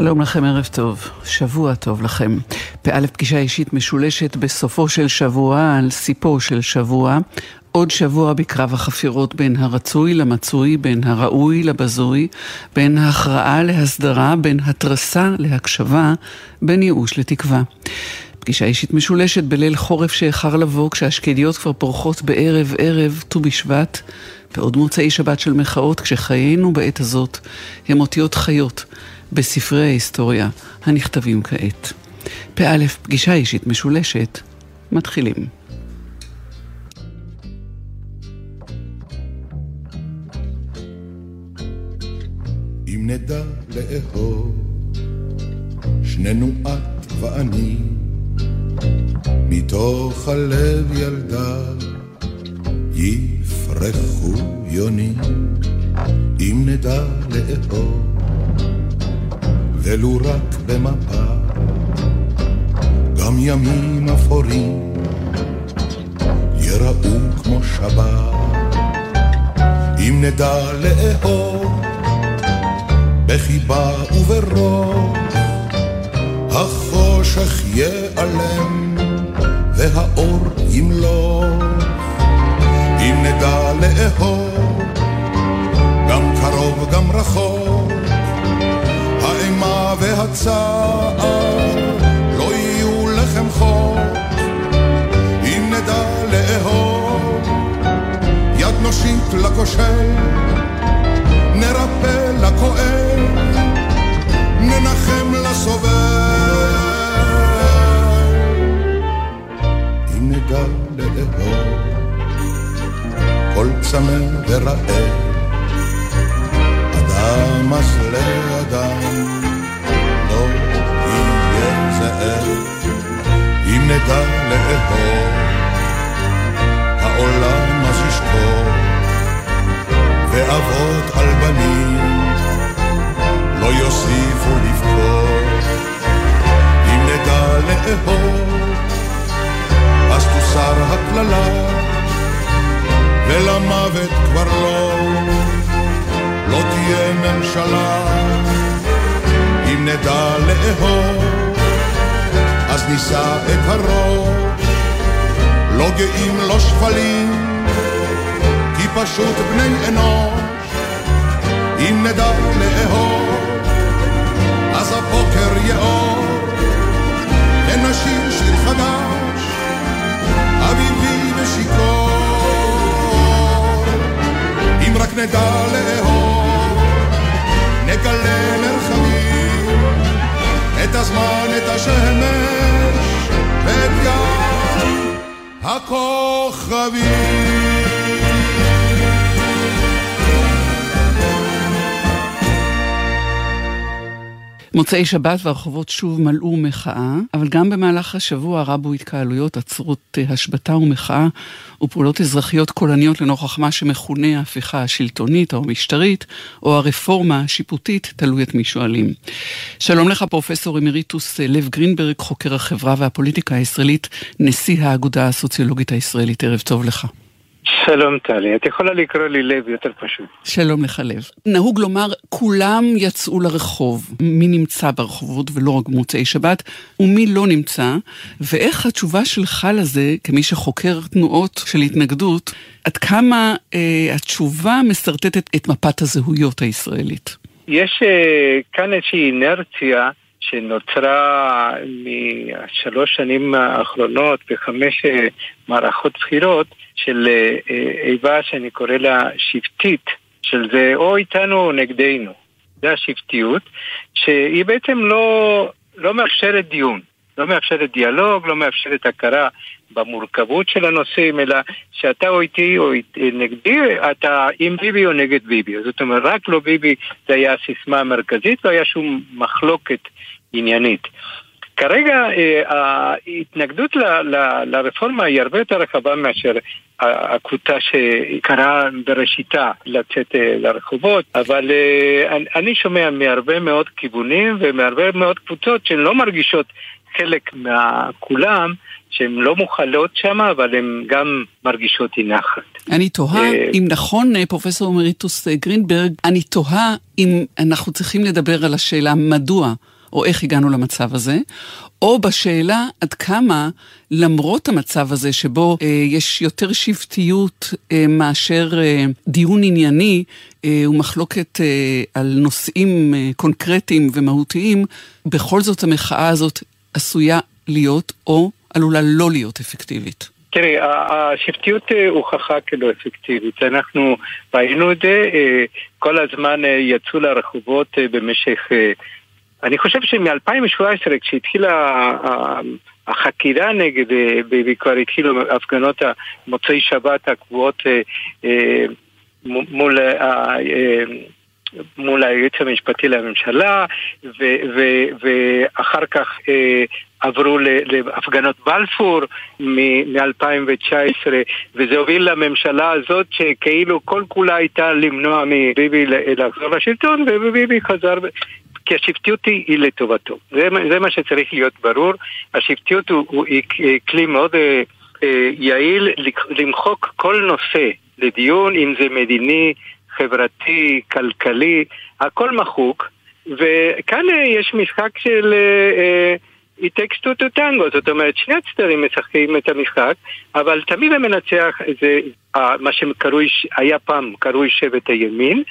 שלום לכם, ערב טוב, שבוע טוב לכם. פא' פגישה אישית משולשת בסופו של שבוע, על סיפו של שבוע. עוד שבוע בקרב החפירות בין הרצוי למצוי, בין הראוי לבזוי, בין הכרעה להסדרה, בין התרסה להקשבה, בין ייאוש לתקווה. פגישה אישית משולשת בליל חורף שאיחר לבוא כשהשקדיות כבר פורחות בערב ערב ט"ו בשבט, בעוד מוצאי שבת של מחאות כשחיינו בעת הזאת הם אותיות חיות בספרי ההיסטוריה הנכתבים כעת. פא פגישה אישית משולשת, מתחילים. אם נדע לאהוב, שנינו את ואני, מתוך הלב ילדה יפרחו יונים, אם נדע לאהוב, ולו רק במפה, גם ימים אפורים יראו כמו שבת, אם נדע לאהוב בחיבה וברוך, החושך ייעלם והאור ימלוך. אם נדע לאהוב, גם קרוב גם רחוק, האימה והצער לא יהיו לחם חוק. אם נדע לאהוב, יד נושיט לכושל, נרפא לכואב, ננחם לסובל. אם נדע לאהוב, כל צמא ורעב, אדם אז לאדם, לא זאב. אם נדע לאהוב, העולם אז ישקור. ואבות על בנים לא יוסיפו לבכות. אם נדע לאהוב, אז תוסר הקללה, ולמוות כבר לא, לא תהיה ממשלה. אם נדע לאהוב, אז נישא את הראש, לא גאים, לא שפלים. פשוט בני אנוש, אם נדע לאהוב, אז הבוקר יאור, ונשיר שיר חדש, אביבי ושיכור. אם רק נדע לאהוב, נגלה מרחבים, את הזמן, את השמש, ואת ים הכוכבים. מוצאי שבת והרחובות שוב מלאו מחאה, אבל גם במהלך השבוע רבו התקהלויות, עצרות השבתה ומחאה ופעולות אזרחיות קולניות לנוכח מה שמכונה ההפיכה השלטונית או המשטרית, או הרפורמה השיפוטית, תלוי את מי שואלים. שלום לך פרופסור אמיריטוס לב גרינברג, חוקר החברה והפוליטיקה הישראלית, נשיא האגודה הסוציולוגית הישראלית, ערב טוב לך. שלום טלי, את יכולה לקרוא לי לב יותר פשוט. שלום לך לב. נהוג לומר, כולם יצאו לרחוב. מי נמצא ברחובות ולא רק במוצאי שבת, ומי לא נמצא, ואיך התשובה שלך לזה, כמי שחוקר תנועות של התנגדות, עד כמה אה, התשובה משרטטת את מפת הזהויות הישראלית? יש אה, כאן איזושהי אינרציה. שנוצרה משלוש שנים האחרונות בחמש אה, מערכות בחירות של אה, איבה שאני קורא לה שבטית, של זה או איתנו או נגדנו. זה השבטיות, שהיא בעצם לא, לא מאפשרת דיון, לא מאפשרת דיאלוג, לא מאפשרת הכרה במורכבות של הנושאים, אלא שאתה או איתי או נגדי, אתה עם ביבי או נגד ביבי. זאת אומרת, רק לא ביבי זה היה הסיסמה המרכזית, לא היה שום מחלוקת עניינית. כרגע אה, ההתנגדות ל, ל, לרפורמה היא הרבה יותר רחבה מאשר הקבוצה שקראה בראשיתה לצאת אה, לרחובות, אבל אה, אני שומע מהרבה מאוד כיוונים ומהרבה מאוד קבוצות שהן לא מרגישות חלק מכולם, שהן לא מוכלות שם, אבל הן גם מרגישות אי נחת. אני תוהה אם נכון, פרופסור אמריטוס גרינברג, אני תוהה אם אנחנו צריכים לדבר על השאלה מדוע או איך הגענו למצב הזה, או בשאלה עד כמה, למרות המצב הזה שבו אה, יש יותר שבטיות אה, מאשר אה, דיון ענייני אה, ומחלוקת אה, על נושאים אה, קונקרטיים ומהותיים, בכל זאת המחאה הזאת עשויה להיות או עלולה לא להיות אפקטיבית. תראי, השבטיות אה, הוכחה כלא אפקטיבית. אנחנו ראינו את זה, אה, כל הזמן אה, יצאו לרחובות במשך אני חושב שמ-2017, כשהתחילה החקירה נגד, וכבר התחילו הפגנות מוצאי שבת הקבועות אה, אה, מול אה, מול היועץ המשפטי לממשלה, ו, ו, ואחר כך אה, עברו להפגנות בלפור מ-2019, וזה הוביל לממשלה הזאת שכאילו כל כולה הייתה למנוע מביבי לחזור לשלטון, וביבי חזר כי השבטיות היא, לטובתו. זה, זה מה שצריך להיות ברור. השבטיות הוא, הוא היא, כלי מאוד אה, אה, יעיל למחוק כל נושא לדיון, אם זה מדיני, חברתי, כלכלי, הכל מחוק. וכאן אה, יש משחק של... אה, היא טקסטו טו טנגו, זאת אומרת שני הצדדים משחקים את המשחק, אבל תמיד המנצח זה מה שקרוי, היה פעם קרוי שבט הימין,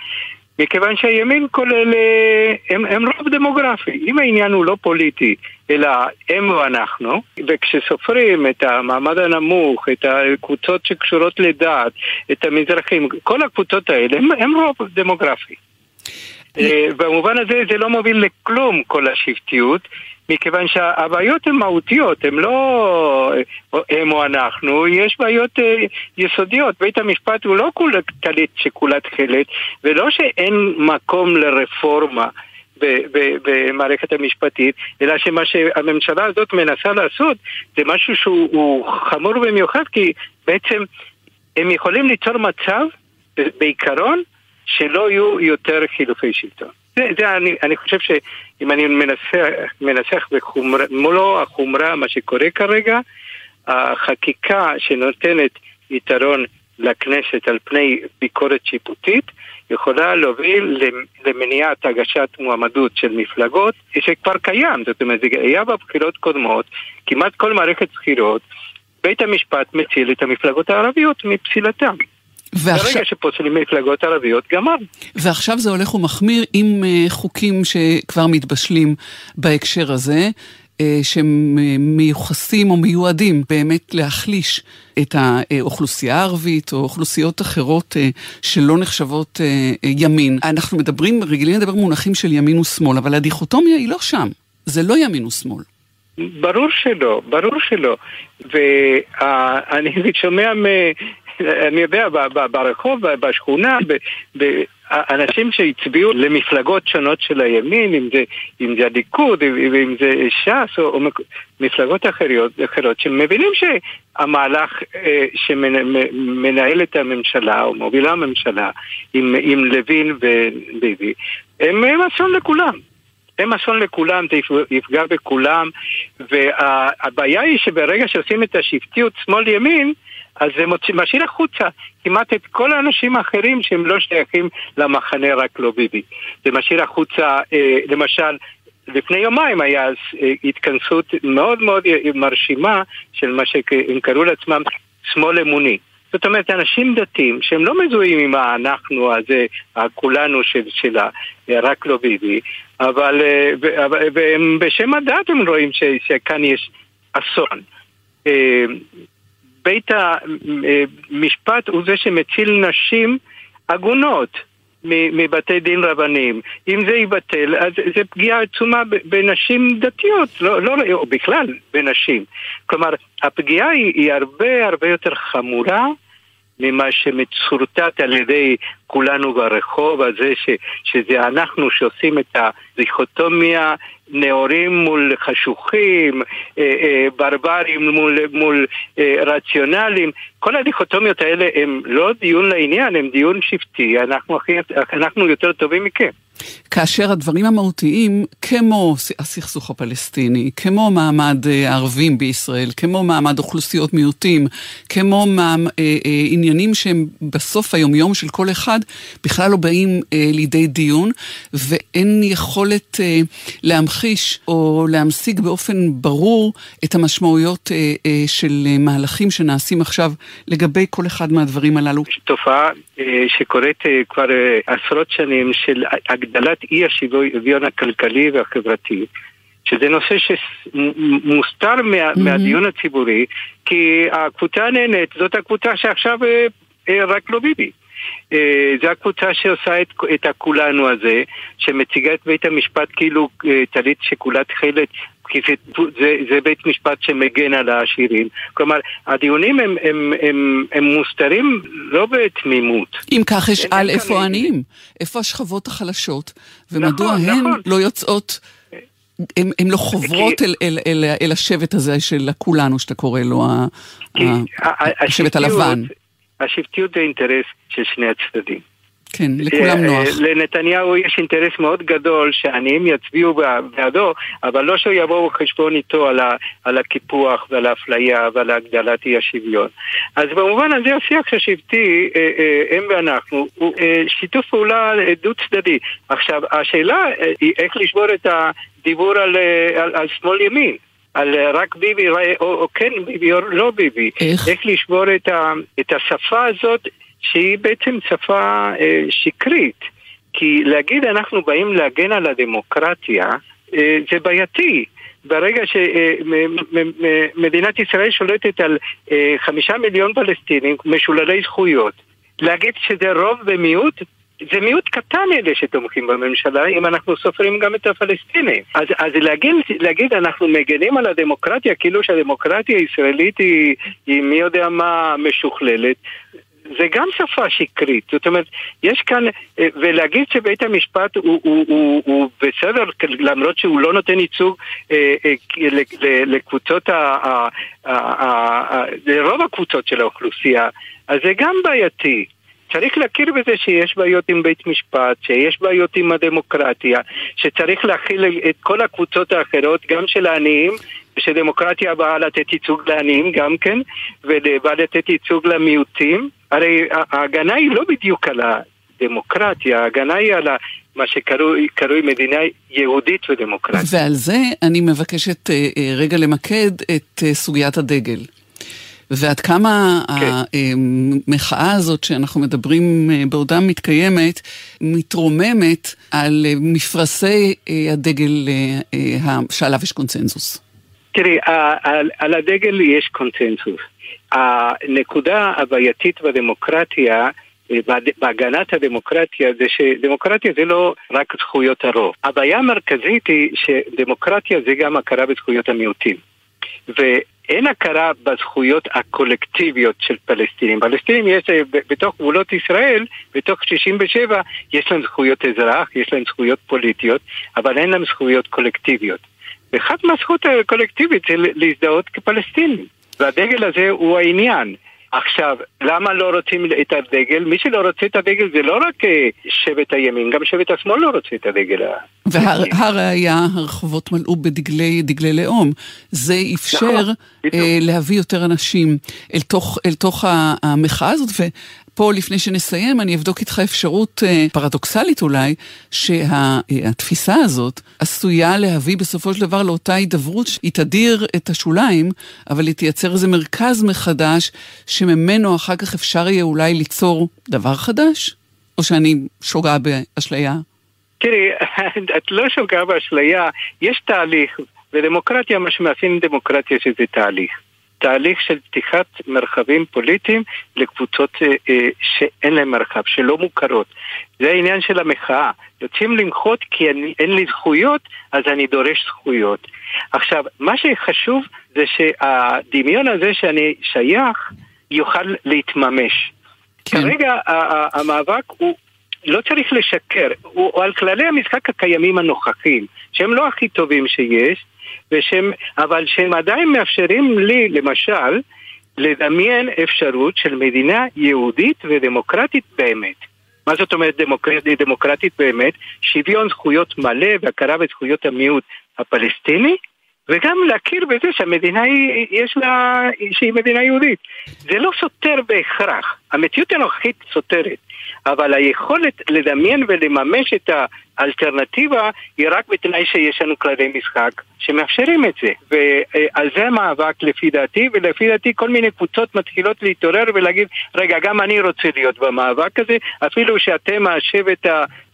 מכיוון שהימין כולל, אה, הם, הם רוב דמוגרפי. אם העניין הוא לא פוליטי, אלא הם או אנחנו, וכשסופרים את המעמד הנמוך, את הקבוצות שקשורות לדת, את המזרחים, כל הקבוצות האלה הם, הם רוב דמוגרפי. אה, במובן הזה זה לא מוביל לכלום כל השבטיות, מכיוון שהבעיות הן מהותיות, הן לא הם או אנחנו, יש בעיות אה, יסודיות. בית המשפט הוא לא טלית שכולה תכלת, ולא שאין מקום לרפורמה. במערכת המשפטית, אלא שמה שהממשלה הזאת מנסה לעשות זה משהו שהוא חמור במיוחד, כי בעצם הם יכולים ליצור מצב, בעיקרון, שלא יהיו יותר חילופי שלטון. זה, זה אני, אני חושב שאם אני מנסח, מנסח מולו החומרה, מה שקורה כרגע, החקיקה שנותנת יתרון לכנסת על פני ביקורת שיפוטית יכולה להוביל למניעת הגשת מועמדות של מפלגות שכבר קיים, זאת אומרת זה היה בבחירות קודמות, כמעט כל מערכת בחירות בית המשפט מציל את המפלגות הערביות מפסילתם. ועכשיו... ברגע שפוסלים מפלגות ערביות, גמר. ועכשיו זה הולך ומחמיר עם uh, חוקים שכבר מתבשלים בהקשר הזה. uh, שמיוחסים או מיועדים באמת להחליש את האוכלוסייה הערבית או אוכלוסיות אחרות שלא נחשבות ימין. אנחנו מדברים, רגילים לדבר מונחים של ימין ושמאל, אבל הדיכוטומיה היא לא שם. זה לא ימין ושמאל. ברור שלא, ברור שלא. ואני שומע אני יודע, ברחוב, בשכונה, אנשים שהצביעו למפלגות שונות של הימין, אם זה, אם זה הליכוד, ואם זה ש"ס, או, או מפלגות אחרות, אחרות, שמבינים שהמהלך אה, את הממשלה, או מובילה הממשלה, עם, עם לוין וביבי, הם, הם אסון לכולם. הם אסון לכולם, זה יפגע בכולם, והבעיה היא שברגע שעושים את השבטיות שמאל-ימין, אז זה משאיר החוצה כמעט את כל האנשים האחרים שהם לא שייכים למחנה רק לא ביבי. זה משאיר החוצה, אה, למשל, לפני יומיים היה אה, התכנסות מאוד מאוד מרשימה של מה שהם קראו לעצמם שמאל אמוני. זאת אומרת, אנשים דתיים שהם לא מזוהים עם האנחנו הזה, הכולנו של, של רק לא ביבי, אבל, אה, אבל בשם הדת הם רואים ש, שכאן יש אסון. אה, בית המשפט הוא זה שמציל נשים עגונות מבתי דין רבניים. אם זה יבטל, אז זה פגיעה עצומה בנשים דתיות, לא, לא, או בכלל בנשים. כלומר, הפגיעה היא, היא הרבה הרבה יותר חמורה ממה שמצורטט על ידי כולנו ברחוב הזה, ש, שזה אנחנו שעושים את הדיכוטומיה נאורים מול חשוכים, ברברים מול, מול רציונליים, כל הדיכוטומיות האלה הם לא דיון לעניין, הם דיון שבטי, אנחנו, אנחנו יותר טובים מכם. כאשר הדברים המהותיים, כמו הסכסוך הפלסטיני, כמו מעמד אה, הערבים בישראל, כמו מעמד אוכלוסיות מיעוטים, כמו מעמ, אה, אה, עניינים שהם בסוף היומיום של כל אחד, בכלל לא באים אה, לידי דיון, ואין יכולת אה, להמחיש או להמשיג באופן ברור את המשמעויות אה, אה, של אה, מהלכים שנעשים עכשיו לגבי כל אחד מהדברים הללו. תופעה אה, שקורית אה, כבר אה, עשרות שנים של הגדלת אי השוויון הכלכלי והחברתי, שזה נושא שמוסתר מה, mm-hmm. מהדיון הציבורי, כי הקבוצה הנהנית זאת הקבוצה שעכשיו רק לא ביבי. זו הקבוצה שעושה את, את הכולנו הזה, שמציגה את בית המשפט כאילו טלית שכולה תכלת כי זה, זה, זה בית משפט שמגן על העשירים. כלומר, הדיונים הם, הם, הם, הם מוסתרים לא בתמימות. אם כך אשאל איפה העניים? איפה השכבות החלשות? ומדוע נכון, הן נכון. לא יוצאות... הן לא חוברות כי... אל, אל, אל, אל השבט הזה של כולנו, שאתה קורא לו, השבט הלבן. השבטיות זה אינטרס של שני הצדדים. כן, לכולם נוח. לנתניהו יש אינטרס מאוד גדול שעניים יצביעו בעדו, אבל לא שיבואו חשבון איתו על, ה, על הקיפוח ועל האפליה ועל הגדלת אי השוויון. אז במובן הזה השיח השבטי, אה, אה, הם ואנחנו, הוא אה, שיתוף פעולה דו צדדי. עכשיו, השאלה היא איך לשבור את הדיבור על, על, על שמאל ימין. על רק ביבי, או, או כן ביבי או לא ביבי. איך? איך לשבור את, ה, את השפה הזאת שהיא בעצם שפה אה, שקרית. כי להגיד אנחנו באים להגן על הדמוקרטיה אה, זה בעייתי. ברגע שמדינת אה, ישראל שולטת על אה, חמישה מיליון פלסטינים משוללי זכויות, להגיד שזה רוב ומיעוט זה מיעוט קטן אלה שתומכים בממשלה, אם אנחנו סופרים גם את הפלסטינים. אז, אז להגיד, להגיד אנחנו מגנים על הדמוקרטיה כאילו שהדמוקרטיה הישראלית היא, היא מי יודע מה משוכללת, זה גם שפה שקרית, זאת אומרת, יש כאן, ולהגיד שבית המשפט הוא, הוא, הוא, הוא בסדר, למרות שהוא לא נותן ייצוג אה, אה, לקבוצות, לרוב הקבוצות של האוכלוסייה, אז זה גם בעייתי. צריך להכיר בזה שיש בעיות עם בית משפט, שיש בעיות עם הדמוקרטיה, שצריך להכיל את כל הקבוצות האחרות, גם של העניים, ושדמוקרטיה באה לתת ייצוג לעניים גם כן, ובאה לתת ייצוג למיעוטים. הרי ההגנה היא לא בדיוק על הדמוקרטיה, ההגנה היא על מה שקרוי מדינה יהודית ודמוקרטית. ועל זה אני מבקשת אה, אה, רגע למקד את אה, סוגיית הדגל. ועד כמה כן. המחאה הזאת שאנחנו מדברים בעודה מתקיימת, מתרוממת על מפרשי הדגל שעליו יש קונצנזוס. תראי, על, על הדגל יש קונצנזוס. הנקודה הבעייתית בדמוקרטיה בהגנת הדמוקרטיה זה שדמוקרטיה זה לא רק זכויות הרוב. הבעיה המרכזית היא שדמוקרטיה זה גם הכרה בזכויות המיעוטים. ואין הכרה בזכויות הקולקטיביות של פלסטינים. פלסטינים יש בתוך גבולות ישראל, בתוך 67, יש להם זכויות אזרח, יש להם זכויות פוליטיות, אבל אין להם זכויות קולקטיביות. ואחת מהזכות הקולקטיבית זה להזדהות כפלסטינים. והדגל הזה הוא העניין. עכשיו, למה לא רוצים את הדגל? מי שלא רוצה את הדגל זה לא רק אה, שבט הימין, גם שבט השמאל לא רוצה את הדגל. והראיה, הרחובות מלאו בדגלי דגלי לאום. זה אפשר נכון, אה, להביא יותר אנשים אל תוך, אל תוך המחאה הזאת, פה, לפני שנסיים, אני אבדוק איתך אפשרות אה, פרדוקסלית אולי, שהתפיסה הזאת עשויה להביא בסופו של דבר לאותה הידברות שהיא תדיר את השוליים, אבל היא תייצר איזה מרכז מחדש, שממנו אחר כך אפשר יהיה אולי ליצור דבר חדש? או שאני שוגה באשליה? תראי, את לא שוגה באשליה, יש תהליך, ודמוקרטיה, מה שמאפיין דמוקרטיה שזה תהליך. תהליך של פתיחת מרחבים פוליטיים לקבוצות אה, אה, שאין להן מרחב, שלא מוכרות. זה העניין של המחאה. יוצאים למחות כי אני, אין לי זכויות, אז אני דורש זכויות. עכשיו, מה שחשוב זה שהדמיון הזה שאני שייך יוכל להתממש. כן. כרגע המאבק הוא לא צריך לשקר, הוא, על כללי המשחק הקיימים הנוכחים, שהם לא הכי טובים שיש, ושהם, אבל שהם עדיין מאפשרים לי, למשל, לדמיין אפשרות של מדינה יהודית ודמוקרטית באמת. מה זאת אומרת דמוקרטית, דמוקרטית באמת? שוויון זכויות מלא והכרה בזכויות המיעוט הפלסטיני, וגם להכיר בזה שהמדינה היא, יש לה, שהיא מדינה יהודית. זה לא סותר בהכרח, המציאות הנוכחית סותרת, אבל היכולת לדמיין ולממש את האלטרנטיבה היא רק בתנאי שיש לנו כללי משחק שמאפשרים את זה. ועל זה המאבק לפי דעתי, ולפי דעתי כל מיני קבוצות מתחילות להתעורר ולהגיד, רגע, גם אני רוצה להיות במאבק הזה, אפילו שאתם, השבט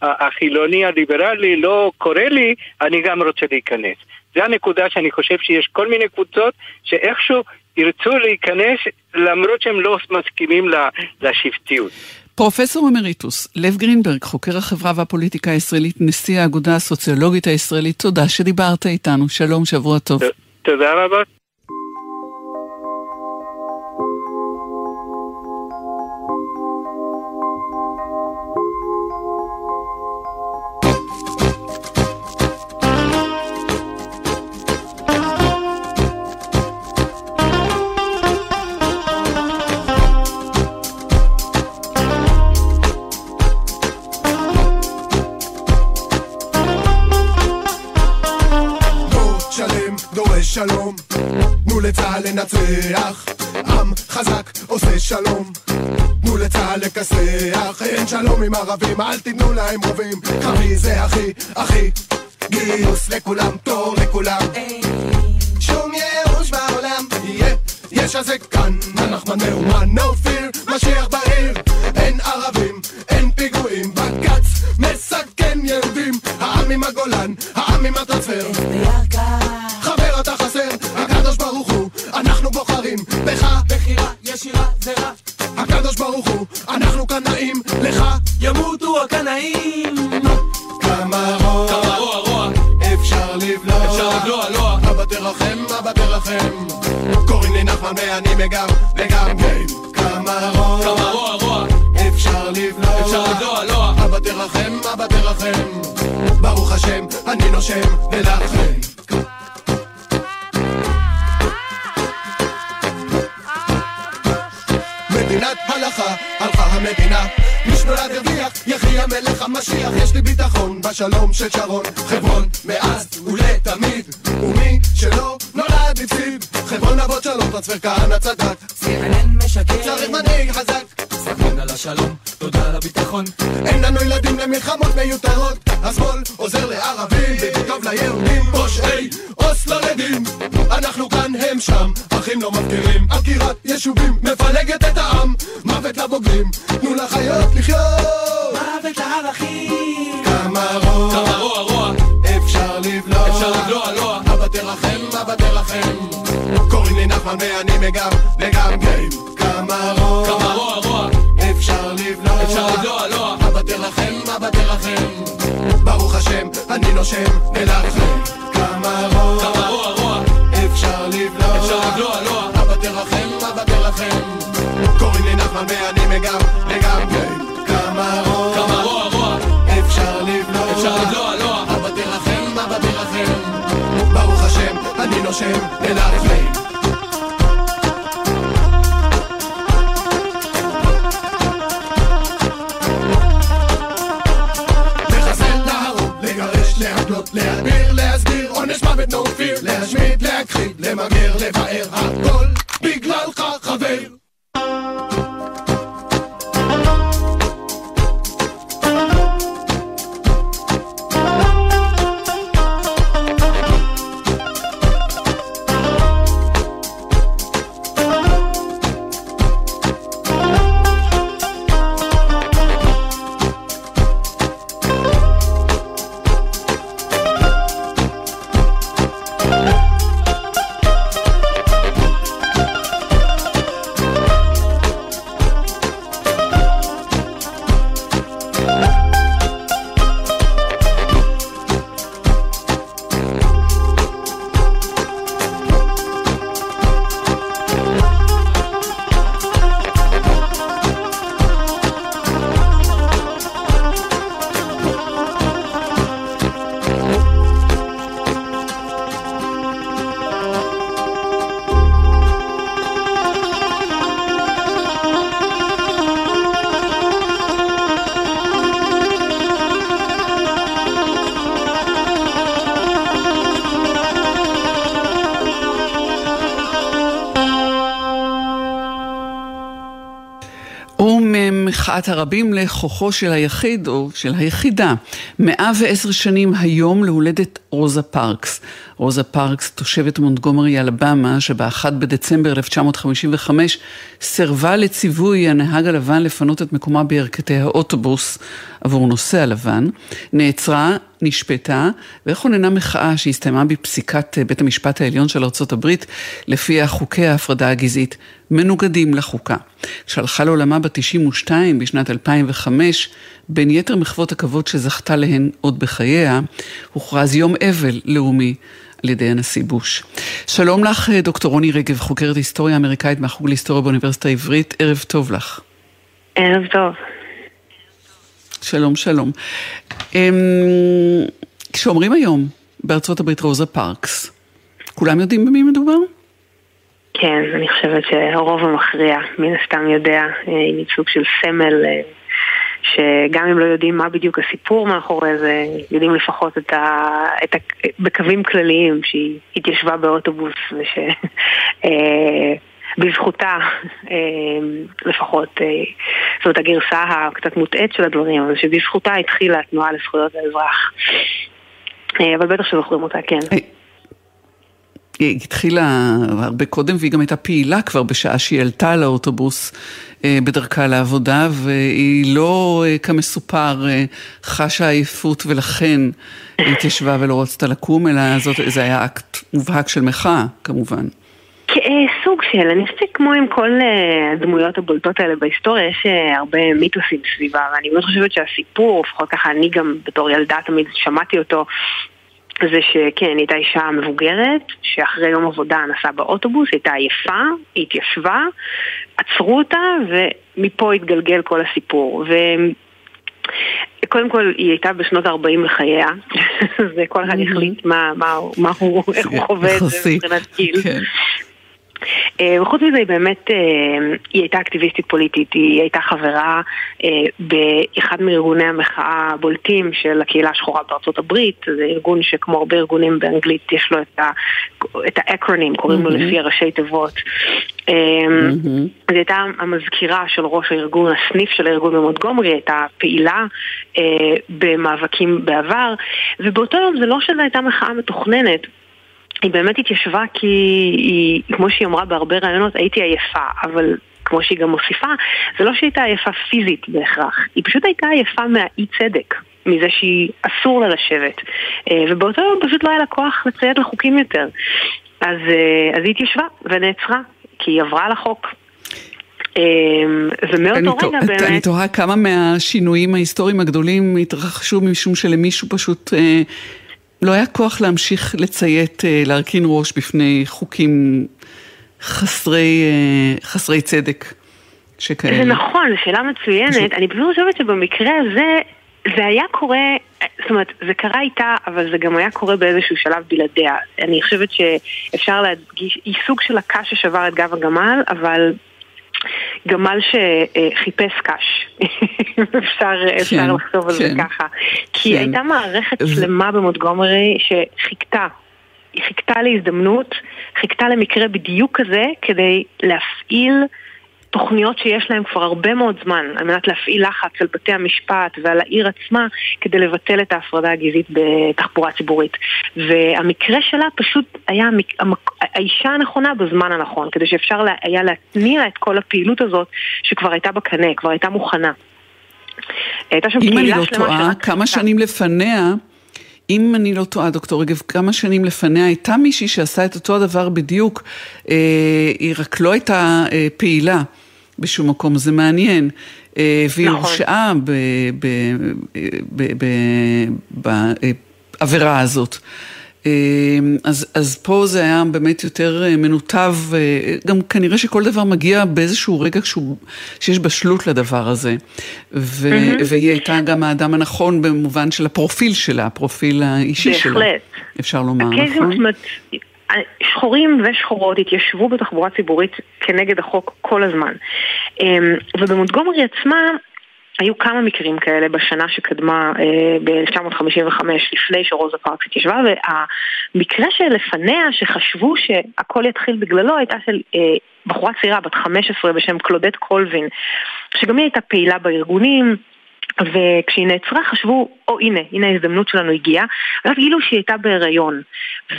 החילוני הליברלי, לא קורא לי, אני גם רוצה להיכנס. זה הנקודה שאני חושב שיש כל מיני קבוצות שאיכשהו ירצו להיכנס למרות שהם לא מסכימים לשבטיות. פרופסור אמריטוס, לב גרינברג, חוקר החברה והפוליטיקה הישראלית, נשיא האגודה הסוציולוגית הישראלית, תודה שדיברת איתנו. שלום, שבוע טוב. תודה רבה. לנצח, עם חזק עושה שלום. תנו לצה"ל לכסח, אין שלום עם ערבים, אל תיתנו להם רובים, קרבי זה הכי, הכי, גיוס לכולם, תור לכולם. שום ייאוש בעולם, יהיה, יש הזה כאן, אנחנו נאומן, no fear, משיח בעיר, הקנאים כמה רוע, כמה רוע רוע. אפשר לבלוע, אפשר לבלוע, לוע אבא תרחם, אבא תרחם. קוראים לי נחמן ואני מגם, בשלום של שרון, חברון, מאז ולתמיד. ומי שלא נולד הפסיד. חברון אבות שלום, טרנספר כהנא צדק. סירנן משקר. צריך מנהיג חזק. סכן על השלום, תודה על הביטחון. אין לנו ילדים למלחמות מיותרות. השמאל עוזר לערבים, וטוב ליהודים. פושעי אוסלו לדין. אנחנו כאן, הם שם, אחים לא מפקירים. עקירת יישובים מפלגת את העם. מוות לבוגרים, תנו לחיות לחיות. מוות לערכים. לי נחמן ואני מגם, וגם גיים. כמה רוע, כמה רוע רוע. אפשר לבלוע. אפשר לבלוע, לוע. אבא תרחם, אבא תרחם. ברוך השם, אני נושם ולכם. כמה רוע, כמה רוע רוע. אפשר לבלוע. אפשר לבלוע, לוע. אבא תרחם, אבא תרחם. קוראים לי נחמן ואני מגם, וגם גיים. כמה רוע, כמה רוע רוע. אפשר לבלוע. אפשר לבלוע, לוע. אבא תרחם, אבא תרחם. ברוך השם, אני נושם ולכם. למגר, לבאר, הכל ממחאת הרבים לכוחו של היחיד או של היחידה. 110 שנים היום להולדת רוזה פארקס. רוזה פארקס, תושבת מונטגומרי אלבמה, שב-1 בדצמבר 1955 סירבה לציווי הנהג הלבן לפנות את מקומה בירכתי האוטובוס עבור נוסע לבן, נעצרה, נשפטה וכוננה מחאה שהסתיימה בפסיקת בית המשפט העליון של ארה"ב, לפיה חוקי ההפרדה הגזעית מנוגדים לחוקה. כשהלכה לעולמה בת 92 בשנת 2005, בין יתר מחוות הכבוד שזכתה להן עוד בחייה, הוכרז יום אבל לאומי על ידי הנשיא בוש. שלום לך, דוקטור רוני רגב, חוקרת היסטוריה אמריקאית מהחוג להיסטוריה באוניברסיטה העברית, ערב טוב לך. ערב טוב. שלום, שלום. אמ, כשאומרים היום בארצות הברית רוזה פארקס, כולם יודעים במי מדובר? כן, אני חושבת שהרוב המכריע מן הסתם יודע, עם ייצוג של סמל, אה, שגם אם לא יודעים מה בדיוק הסיפור מאחורי זה, יודעים לפחות את ה... את ה... בקווים כלליים שהיא התיישבה באוטובוס וש... אה, בזכותה, אה, לפחות, זאת אומרת הגרסה הקצת מוטעית של הדברים, אבל שבזכותה התחילה התנועה לזכויות האזרח. אבל בטח שזוכרים אותה, כן. היא התחילה הרבה קודם והיא גם הייתה פעילה כבר בשעה שהיא עלתה על האוטובוס אה, בדרכה לעבודה והיא לא אה, כמסופר אה, חשה עייפות ולכן התיישבה ולא רצתה לקום אלא זאת, זה היה אקט מובהק של מחאה כמובן. סוג של, אני חושבת שכמו עם כל הדמויות הבולטות האלה בהיסטוריה, יש הרבה מיתוסים סביבה, ואני מאוד חושבת שהסיפור, לפחות ככה אני גם בתור ילדה תמיד שמעתי אותו, זה שכן, היא הייתה אישה מבוגרת, שאחרי יום עבודה נסעה באוטובוס, היא הייתה עייפה, היא התיישבה, עצרו אותה, ומפה התגלגל כל הסיפור. ו... קודם כל, היא הייתה בשנות ה-40 לחייה, וכל אחד החליט מה, מה, מה הוא, איך הוא חווה את זה מבחינת גיל. אה, וחוץ מזה היא באמת, אה, היא הייתה אקטיביסטית פוליטית, היא הייתה חברה אה, באחד מארגוני המחאה הבולטים של הקהילה השחורה בארצות הברית, זה ארגון שכמו הרבה ארגונים באנגלית יש לו את האקרונים, קוראים לו לפי הראשי תיבות. היא הייתה המזכירה של ראש הארגון, הסניף של הארגון במונטגומרי, הייתה פעילה במאבקים בעבר, ובאותו יום זה לא שזו הייתה מחאה מתוכננת. היא באמת התיישבה כי היא, כמו שהיא אמרה בהרבה רעיונות, הייתי עייפה, אבל כמו שהיא גם מוסיפה, זה לא שהיא הייתה עייפה פיזית בהכרח, היא פשוט הייתה עייפה מהאי צדק, מזה שהיא אסור לה לשבת. אה, ובאותו יום פשוט לא היה לה כוח לציית לחוקים יותר. אז, אה, אז היא התיישבה ונעצרה, כי היא עברה על החוק. אה, ומאותו רגע באמת... אני תוהה כמה מהשינויים ההיסטוריים הגדולים התרחשו משום שלמישהו פשוט לא היה כוח להמשיך לציית, אה, להרכין ראש בפני חוקים חסרי, אה, חסרי צדק שכאלה. זה נכון, זו שאלה מצוינת. אני פשוט חושבת שבמקרה הזה, זה היה קורה, זאת אומרת, זה קרה איתה, אבל זה גם היה קורה באיזשהו שלב בלעדיה. אני חושבת שאפשר להדגיש, היא סוג של הקש ששבר את גב הגמל, אבל גמל שחיפש קש, אפשר, כן, אפשר לחשוב על כן, זה ככה. כי כן. הייתה מערכת שלמה במונטגומרי שחיכתה. היא חיכתה להזדמנות, חיכתה למקרה בדיוק כזה כדי להפעיל תוכניות שיש להם כבר הרבה מאוד זמן, על מנת להפעיל לחץ על בתי המשפט ועל העיר עצמה כדי לבטל את ההפרדה הגזעית בתחבורה ציבורית. והמקרה שלה פשוט היה האישה הנכונה בזמן הנכון, כדי שאפשר היה להתניע את כל הפעילות הזאת שכבר הייתה בקנה, כבר הייתה מוכנה. הייתה שם אם אני לא טועה, כמה שנים לפניה... אם אני לא טועה, דוקטור רגב, כמה שנים לפניה הייתה מישהי שעשה את אותו הדבר בדיוק, אה, היא רק לא הייתה אה, פעילה. בשום מקום, זה מעניין. אה, והיא נכון. הורשעה בעבירה הזאת. אה, אז, אז פה זה היה באמת יותר אה, מנותב, גם כנראה שכל דבר מגיע באיזשהו רגע כשהוא, שיש בשלות לדבר הזה. ו, mm-hmm. והיא הייתה גם האדם הנכון במובן של הפרופיל שלה, הפרופיל האישי בהחלט. שלה. בהחלט. אפשר לומר, נכון? שחורים ושחורות התיישבו בתחבורה ציבורית כנגד החוק כל הזמן. אמ, ובמונטגומרי עצמה היו כמה מקרים כאלה בשנה שקדמה אה, ב-1955, לפני שרוזה פארקס התיישבה, והמקרה שלפניה, שחשבו שהכל יתחיל בגללו, הייתה של אה, בחורה צעירה בת 15 בשם קלודט קולווין, שגם היא הייתה פעילה בארגונים. וכשהיא נעצרה חשבו, או הנה, הנה ההזדמנות שלנו הגיעה, ואז גילו שהיא הייתה בהיריון.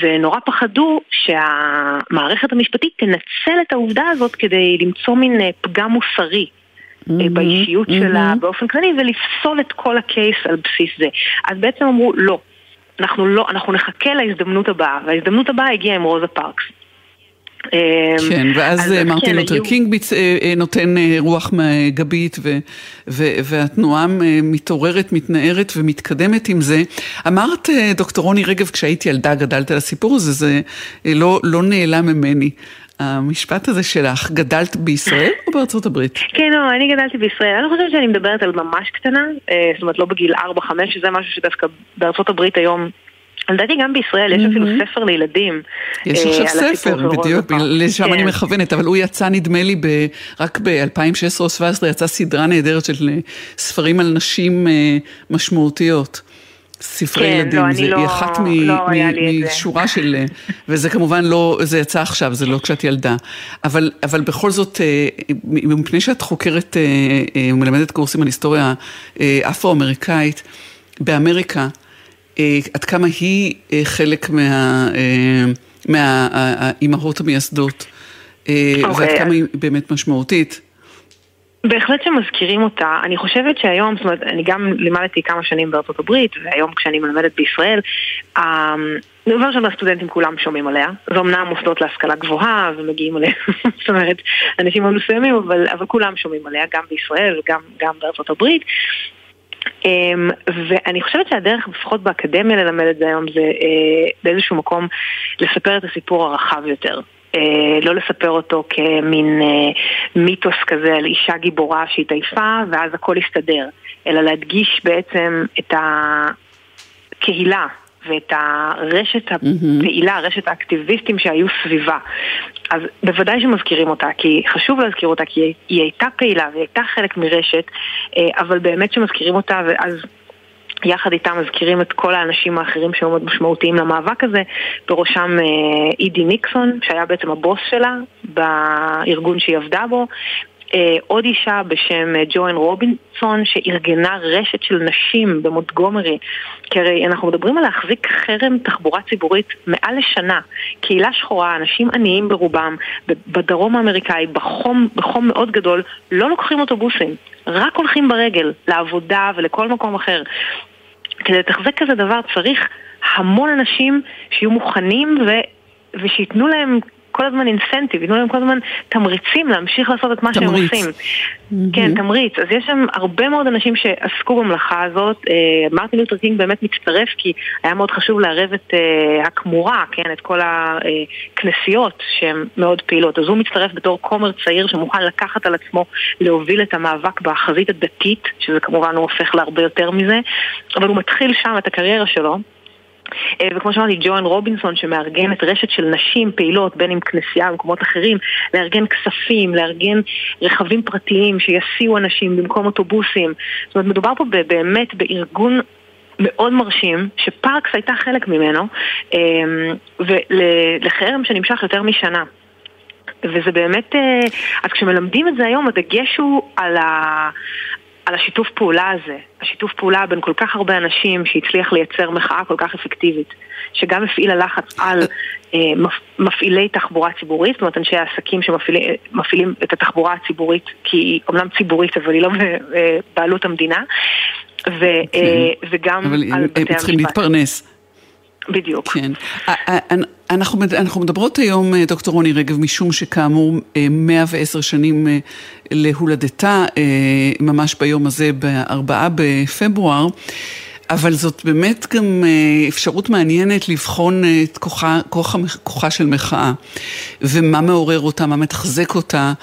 ונורא פחדו שהמערכת המשפטית תנצל את העובדה הזאת כדי למצוא מין אה, פגם מוסרי. mm-hmm, באישיות mm-hmm. שלה באופן כללי ולפסול את כל הקייס על בסיס זה. אז בעצם אמרו לא, אנחנו לא, אנחנו נחכה להזדמנות הבאה, וההזדמנות הבאה הגיעה עם רוזה פארקס. אמ, כן, ואז אה, מרטין כן, לותר קינג ביצ... אה, אה, נותן רוח גבית ו... ו... והתנועה מתעוררת, מתנערת ומתקדמת עם זה. אמרת, דוקטור רוני רגב, כשהייתי ילדה גדלת על הסיפור הזה, זה לא, לא נעלם ממני. המשפט הזה שלך, גדלת בישראל או בארצות הברית? כן, לא, אני גדלתי בישראל. אני חושבת שאני מדברת על ממש קטנה, זאת אומרת לא בגיל 4-5, שזה משהו שדווקא בארצות הברית היום לדעתי גם בישראל יש אפילו ספר לילדים. יש עכשיו ספר, בדיוק, לשם אני כן. מכוונת, אבל הוא יצא נדמה לי רק ב-2016 או 2017 יצאה סדרה נהדרת של אה, ספרים על נשים אה, משמעותיות. ספרי כן, ילדים, לא, זה לא, אחת מ, לא מ, משורה של, אה, וזה כמובן לא, זה יצא עכשיו, זה לא כשאת ילדה, אבל, אבל בכל זאת, מפני שאת חוקרת ומלמדת קורסים על היסטוריה אפרו-אמריקאית, באמריקה, אה, עד כמה היא אה, חלק מהאימהות מה, המייסדות, okay. אה, ועד אוקיי. כמה היא באמת משמעותית. בהחלט שמזכירים אותה. אני חושבת שהיום, זאת אומרת, אני גם לימדתי כמה שנים בארצות הברית, והיום כשאני מלמדת בישראל, דבר ראשון הסטודנטים כולם שומעים עליה. זה אמנם מוסדות להשכלה גבוהה ומגיעים עליה, זאת אומרת, אנשים מאוד מסוימים, אבל, אבל כולם שומעים עליה, גם בישראל וגם בארצות הברית. אמ, ואני חושבת שהדרך, לפחות באקדמיה ללמד את זה היום, זה אה, באיזשהו מקום לספר את הסיפור הרחב יותר. אה, לא לספר אותו כמין אה, מיתוס כזה על אישה גיבורה שהתעייפה ואז הכל יסתדר, אלא להדגיש בעצם את הקהילה ואת הרשת הפעילה, רשת האקטיביסטים שהיו סביבה. אז בוודאי שמזכירים אותה, כי חשוב להזכיר אותה, כי היא הייתה פעילה והיא הייתה חלק מרשת, אה, אבל באמת שמזכירים אותה, ואז יחד איתה מזכירים את כל האנשים האחרים שהיו מאוד משמעותיים למאבק הזה, בראשם אה, אידי ניקסון, שהיה בעצם הבוס שלה בארגון שהיא עבדה בו, עוד אישה בשם אה, ג'ואן רובינסון שארגנה רשת של נשים במונטגומרי. כי הרי אנחנו מדברים על להחזיק חרם תחבורה ציבורית מעל לשנה. קהילה שחורה, אנשים עניים ברובם בדרום האמריקאי בחום, בחום מאוד גדול לא לוקחים אוטובוסים רק הולכים ברגל לעבודה ולכל מקום אחר. כדי לתחזק כזה דבר צריך המון אנשים שיהיו מוכנים ו... ושייתנו להם כל הזמן אינסנטיב, ייתנו להם כל הזמן תמריצים להמשיך לעשות את מה תמריץ. שהם עושים. Mm-hmm. כן, תמריץ. אז יש שם הרבה מאוד אנשים שעסקו במלאכה הזאת. אה, מרטין לותר קינג באמת מצטרף כי היה מאוד חשוב לערב את אה, הכמורה, כן, את כל הכנסיות שהן מאוד פעילות. אז הוא מצטרף בתור כומר צעיר שמוכן לקחת על עצמו להוביל את המאבק בחזית הדתית, שזה כמובן הוא הופך להרבה יותר מזה, אבל הוא מתחיל שם את הקריירה שלו. אה, וכמו שאמרתי, ג'ואן רובינסון שמארגן את רשת של נשים פעילות, בין אם כנסייה או מקומות אחרים, לארגן כספים, לארגן רכבים פרטיים שיסיעו אנשים במקום אוטובוסים. זאת אומרת, מדובר פה באמת בארגון מאוד מרשים, שפארקס הייתה חלק ממנו, אה, ולחרם שנמשך יותר משנה. וזה באמת, אה, אז כשמלמדים את זה היום, הדגש הוא על, ה, על השיתוף פעולה הזה, השיתוף פעולה בין כל כך הרבה אנשים שהצליח לייצר מחאה כל כך אפקטיבית, שגם הפעילה לחץ על אה, מפעילי תחבורה ציבורית, זאת אומרת אנשי העסקים שמפעילים את התחבורה הציבורית, כי היא אומנם ציבורית אבל היא לא בבעלות המדינה, ו, אה, אוקיי. וגם על בתי המשפט. אבל הם צריכים להתפרנס. בדיוק. כן. אנחנו, אנחנו מדברות היום, אה, דוקטור רוני רגב, משום שכאמור 110 אה, שנים אה, להולדתה, ממש ביום הזה, בארבעה בפברואר. אבל זאת באמת גם אפשרות מעניינת לבחון את כוחה, כוחה, כוחה של מחאה ומה מעורר אותה, מה מתחזק אותה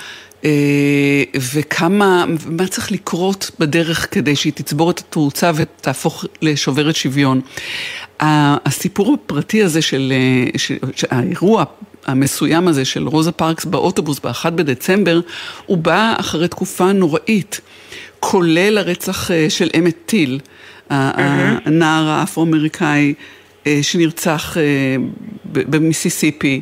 וכמה, מה צריך לקרות בדרך כדי שהיא תצבור את התאוצה ותהפוך לשוברת שוויון. הסיפור הפרטי הזה של, אה, של, של האירוע המסוים הזה של רוזה פארקס באוטובוס ב-1 בדצמבר, הוא בא אחרי תקופה נוראית, כולל הרצח אה, של אמת טיל, הנער האפרו-אמריקאי אה, שנרצח במיסיסיפי.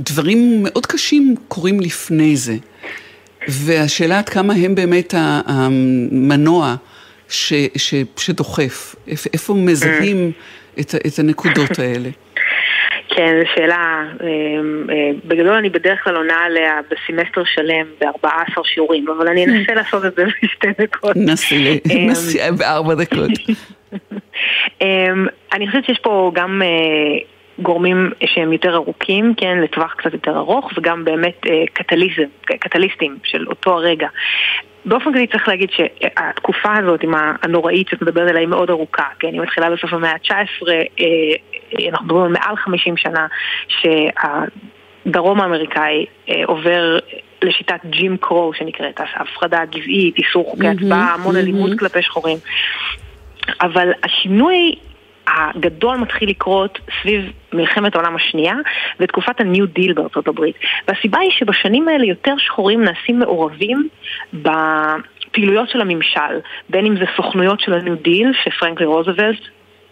דברים מאוד קשים קורים לפני זה. והשאלה עד כמה הם באמת המנוע ש, ש, שדוחף, איפ- איפה מזהים את, את הנקודות האלה. כן, זו שאלה, אה, אה, בגדול אני בדרך כלל עונה עליה בסמסטר שלם ב-14 שיעורים, אבל אני אנסה לעשות את זה בשתי דקות. נסי, אמ, בארבע דקות. אמ, אני חושבת שיש פה גם אה, גורמים שהם יותר ארוכים, כן, לטווח קצת יותר ארוך, וגם באמת אה, קטליזם, קטליסטים של אותו הרגע. באופן כללי צריך להגיד שהתקופה הזאת עם הנוראית שאת מדברת עליה היא מאוד ארוכה, כן, היא מתחילה בסוף המאה ה-19, אה, אנחנו מדברים על מעל 50 שנה שהדרום האמריקאי אה, עובר לשיטת ג'ים קרו שנקראת, הפרדה גזעית, איסור חוקי הצבעה, המון אלימות כלפי שחורים. אבל השינוי הגדול מתחיל לקרות סביב מלחמת העולם השנייה ותקופת ה-New Deal בארצות הברית. והסיבה היא שבשנים האלה יותר שחורים נעשים מעורבים בפעילויות של הממשל, בין אם זה סוכנויות של ה-New Deal שפרנקלי רוזוולט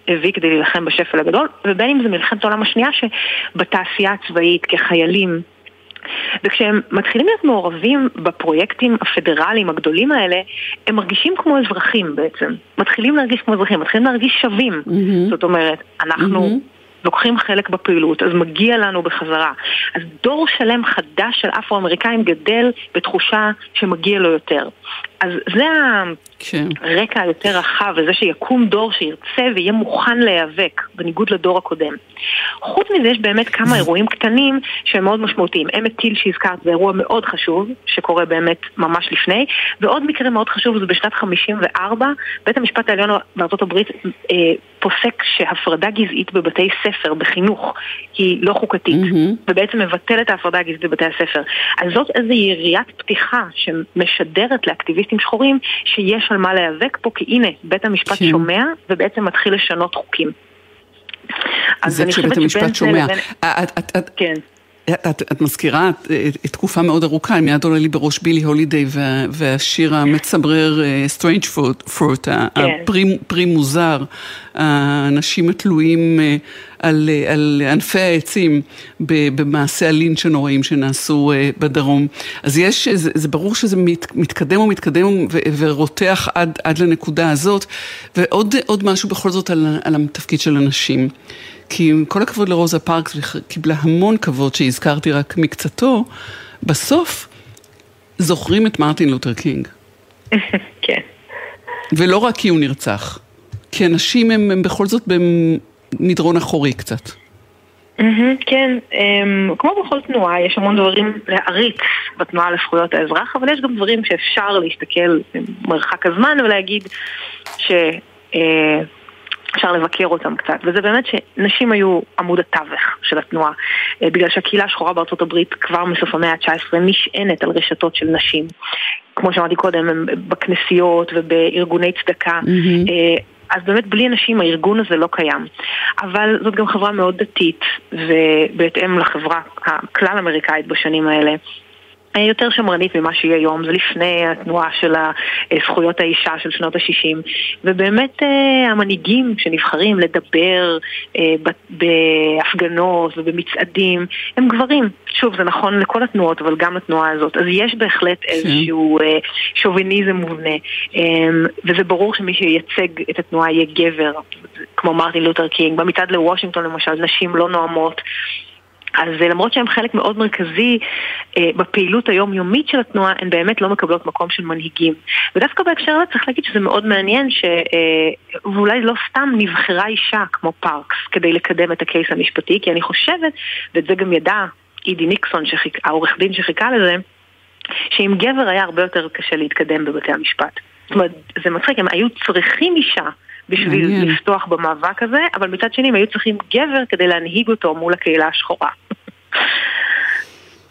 הביא כדי להילחם בשפל הגדול, ובין אם זה מלחמת העולם השנייה שבתעשייה הצבאית כחיילים וכשהם מתחילים להיות מעורבים בפרויקטים הפדרליים הגדולים האלה, הם מרגישים כמו אזרחים בעצם. מתחילים להרגיש כמו אזרחים, מתחילים להרגיש שווים. Mm-hmm. זאת אומרת, אנחנו לוקחים חלק בפעילות, אז מגיע לנו בחזרה. אז דור שלם חדש של אפרו-אמריקאים גדל בתחושה שמגיע לו יותר. אז זה כן. הרקע היותר רחב, וזה שיקום דור שירצה ויהיה מוכן להיאבק, בניגוד לדור הקודם. חוץ מזה יש באמת כמה אירועים קטנים שהם מאוד משמעותיים. אמת טיל שהזכרת זה אירוע מאוד חשוב, שקורה באמת ממש לפני, ועוד מקרה מאוד חשוב זה בשנת 54, בית המשפט העליון בארצות הברית אה, פוסק שהפרדה גזעית בבתי ספר, בחינוך, היא לא חוקתית, מהמם. ובעצם מבטל את ההפרדה הגזעית בבתי הספר. אז זאת איזו יריית פתיחה שמשדרת לאקטיביסטים שחורים שיש על מה להיאבק פה, כי הנה, בית המשפט כן. שומע ובעצם מתחיל לשנות חוקים. זה כשבית המשפט שומע. לבין- את- את- את- כן. את, את, את מזכירה את, את תקופה מאוד ארוכה, מיד עולה לי בראש בילי הולידיי וה, והשיר המצמרר Strange Fruit, הפרי פרי מוזר, האנשים התלויים אה, על, אה, על ענפי העצים ב- במעשי הלינץ' הנוראים שנעשו אה, בדרום. אז יש, זה, זה ברור שזה מת, מתקדם ומתקדם ו- ורותח עד, עד לנקודה הזאת. ועוד עוד משהו בכל זאת על, על התפקיד של הנשים. כי עם כל הכבוד לרוזה פארקס, והיא קיבלה המון כבוד שהזכרתי רק מקצתו, בסוף זוכרים את מרטין לותר קינג. כן. ולא רק כי הוא נרצח, כי אנשים הם, הם בכל זאת במדרון אחורי קצת. מהמם, כן, אמ, כמו בכל תנועה, יש המון דברים להעריץ בתנועה לזכויות האזרח, אבל יש גם דברים שאפשר להסתכל במרחק הזמן ולהגיד ש... אה, אפשר לבקר אותם קצת, וזה באמת שנשים היו עמוד התווך של התנועה, אה, בגלל שהקהילה השחורה בארצות הברית כבר מסוף המאה ה-19 נשענת על רשתות של נשים. כמו שאמרתי קודם, הם בכנסיות ובארגוני צדקה. מהמם. אה, אז באמת בלי נשים הארגון הזה לא קיים. אבל זאת גם חברה מאוד דתית, ובהתאם לחברה הכלל אמריקאית בשנים האלה. אה, יותר שמרנית ממה שהיא היום, זה לפני התנועה של זכויות האישה של שנות ה-60 ובאמת אה, המנהיגים שנבחרים לדבר אה, בהפגנות ובמצעדים הם גברים. שוב, זה נכון לכל התנועות, אבל גם לתנועה הזאת. אז יש בהחלט איזשהו אה, שוביניזם מובנה, אה, וזה ברור שמי שייצג את התנועה יהיה גבר, כמו מרטין לותר קינג. במצעד לוושינגטון למשל, נשים לא נואמות. אז אה, למרות שהן חלק מאוד מרכזי אה, בפעילות היומיומית של התנועה, הן באמת לא מקבלות מקום של מנהיגים. ודווקא בהקשר הזה צריך להגיד שזה מאוד מעניין, ש... אה, ואולי לא סתם נבחרה אישה כמו פארקס כדי לקדם את ה case המשפטי, כי אני חושבת, ואת זה גם ידע אידי ניקסון, שחיק... העורך דין שחיכה לזה, שעם גבר היה הרבה יותר קשה להתקדם בבתי המשפט. זאת אומרת, זה מצחיק, הם היו צריכים אישה. בשביל מעניין. לפתוח במאבק הזה, אבל מצד שני הם היו צריכים גבר כדי להנהיג אותו מול הקהילה השחורה.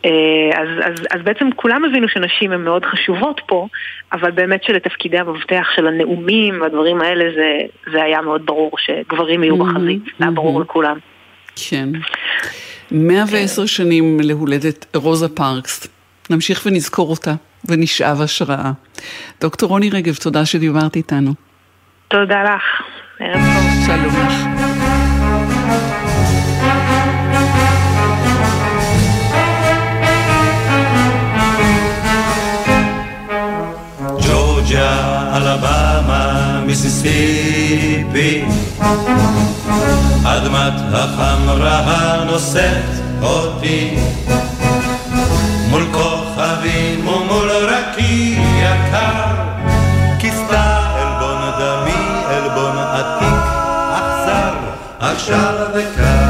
אה, אז, אז, אז בעצם כולם הבינו שנשים הן מאוד חשובות פה, אבל באמת שלתפקידי המפתח של הנאומים והדברים האלה זה, זה היה מאוד ברור שגברים יהיו בחזית, זה היה ברור. לכולם. כן. 110 שנים להולדת רוזה פארקס. נמשיך ונזכור אותה ונשאב השראה. דוקטור רוני רגב, תודה שדיברת איתנו. תודה לך, ערב טוב. שלום לך. מיסיסיפי אדמת החמרה הנושאת אותי מול כוכבים ומול רקיע קר כיסתה עלבון דמי, עלבון עתיק, אכזר, עכשיו וקר.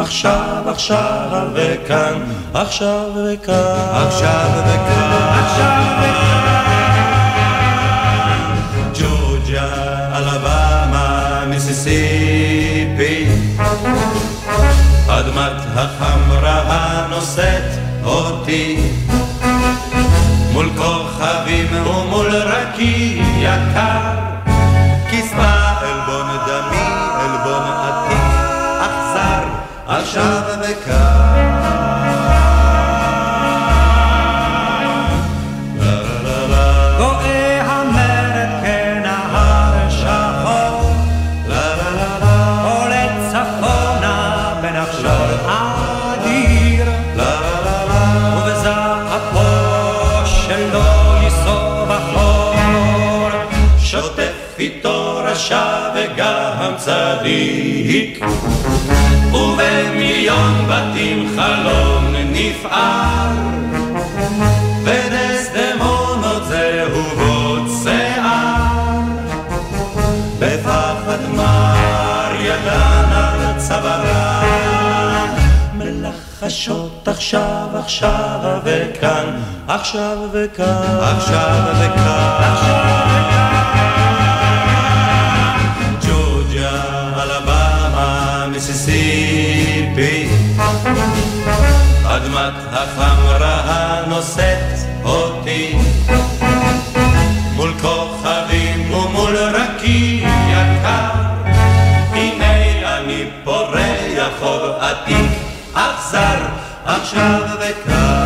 עכשיו, עכשיו וכאן, עכשיו וכאן, עכשיו וכאן, עכשיו וכאן. ג'ורג'יה, אלבמה, מיסיסיפי. אדמת החמרה הנושאת אותי מול כוכבים ומול רקיע קר ייסוב החור. שוטף איתו רשע וגם צדיק ובמיליון בתים חלום נפער. ודסדמונות זהובות שיער. בפחד מר ידן על צווארן מלחשות עכשיו, עכשיו וכאן, עכשיו וכאן, עכשיו וכאן, עכשיו וכאן. אדמת החמרה הנושאת אותי. מול כוכבים ומול רקיע קר הנה אני פורח חוב עתיק אכזר עכשיו וקר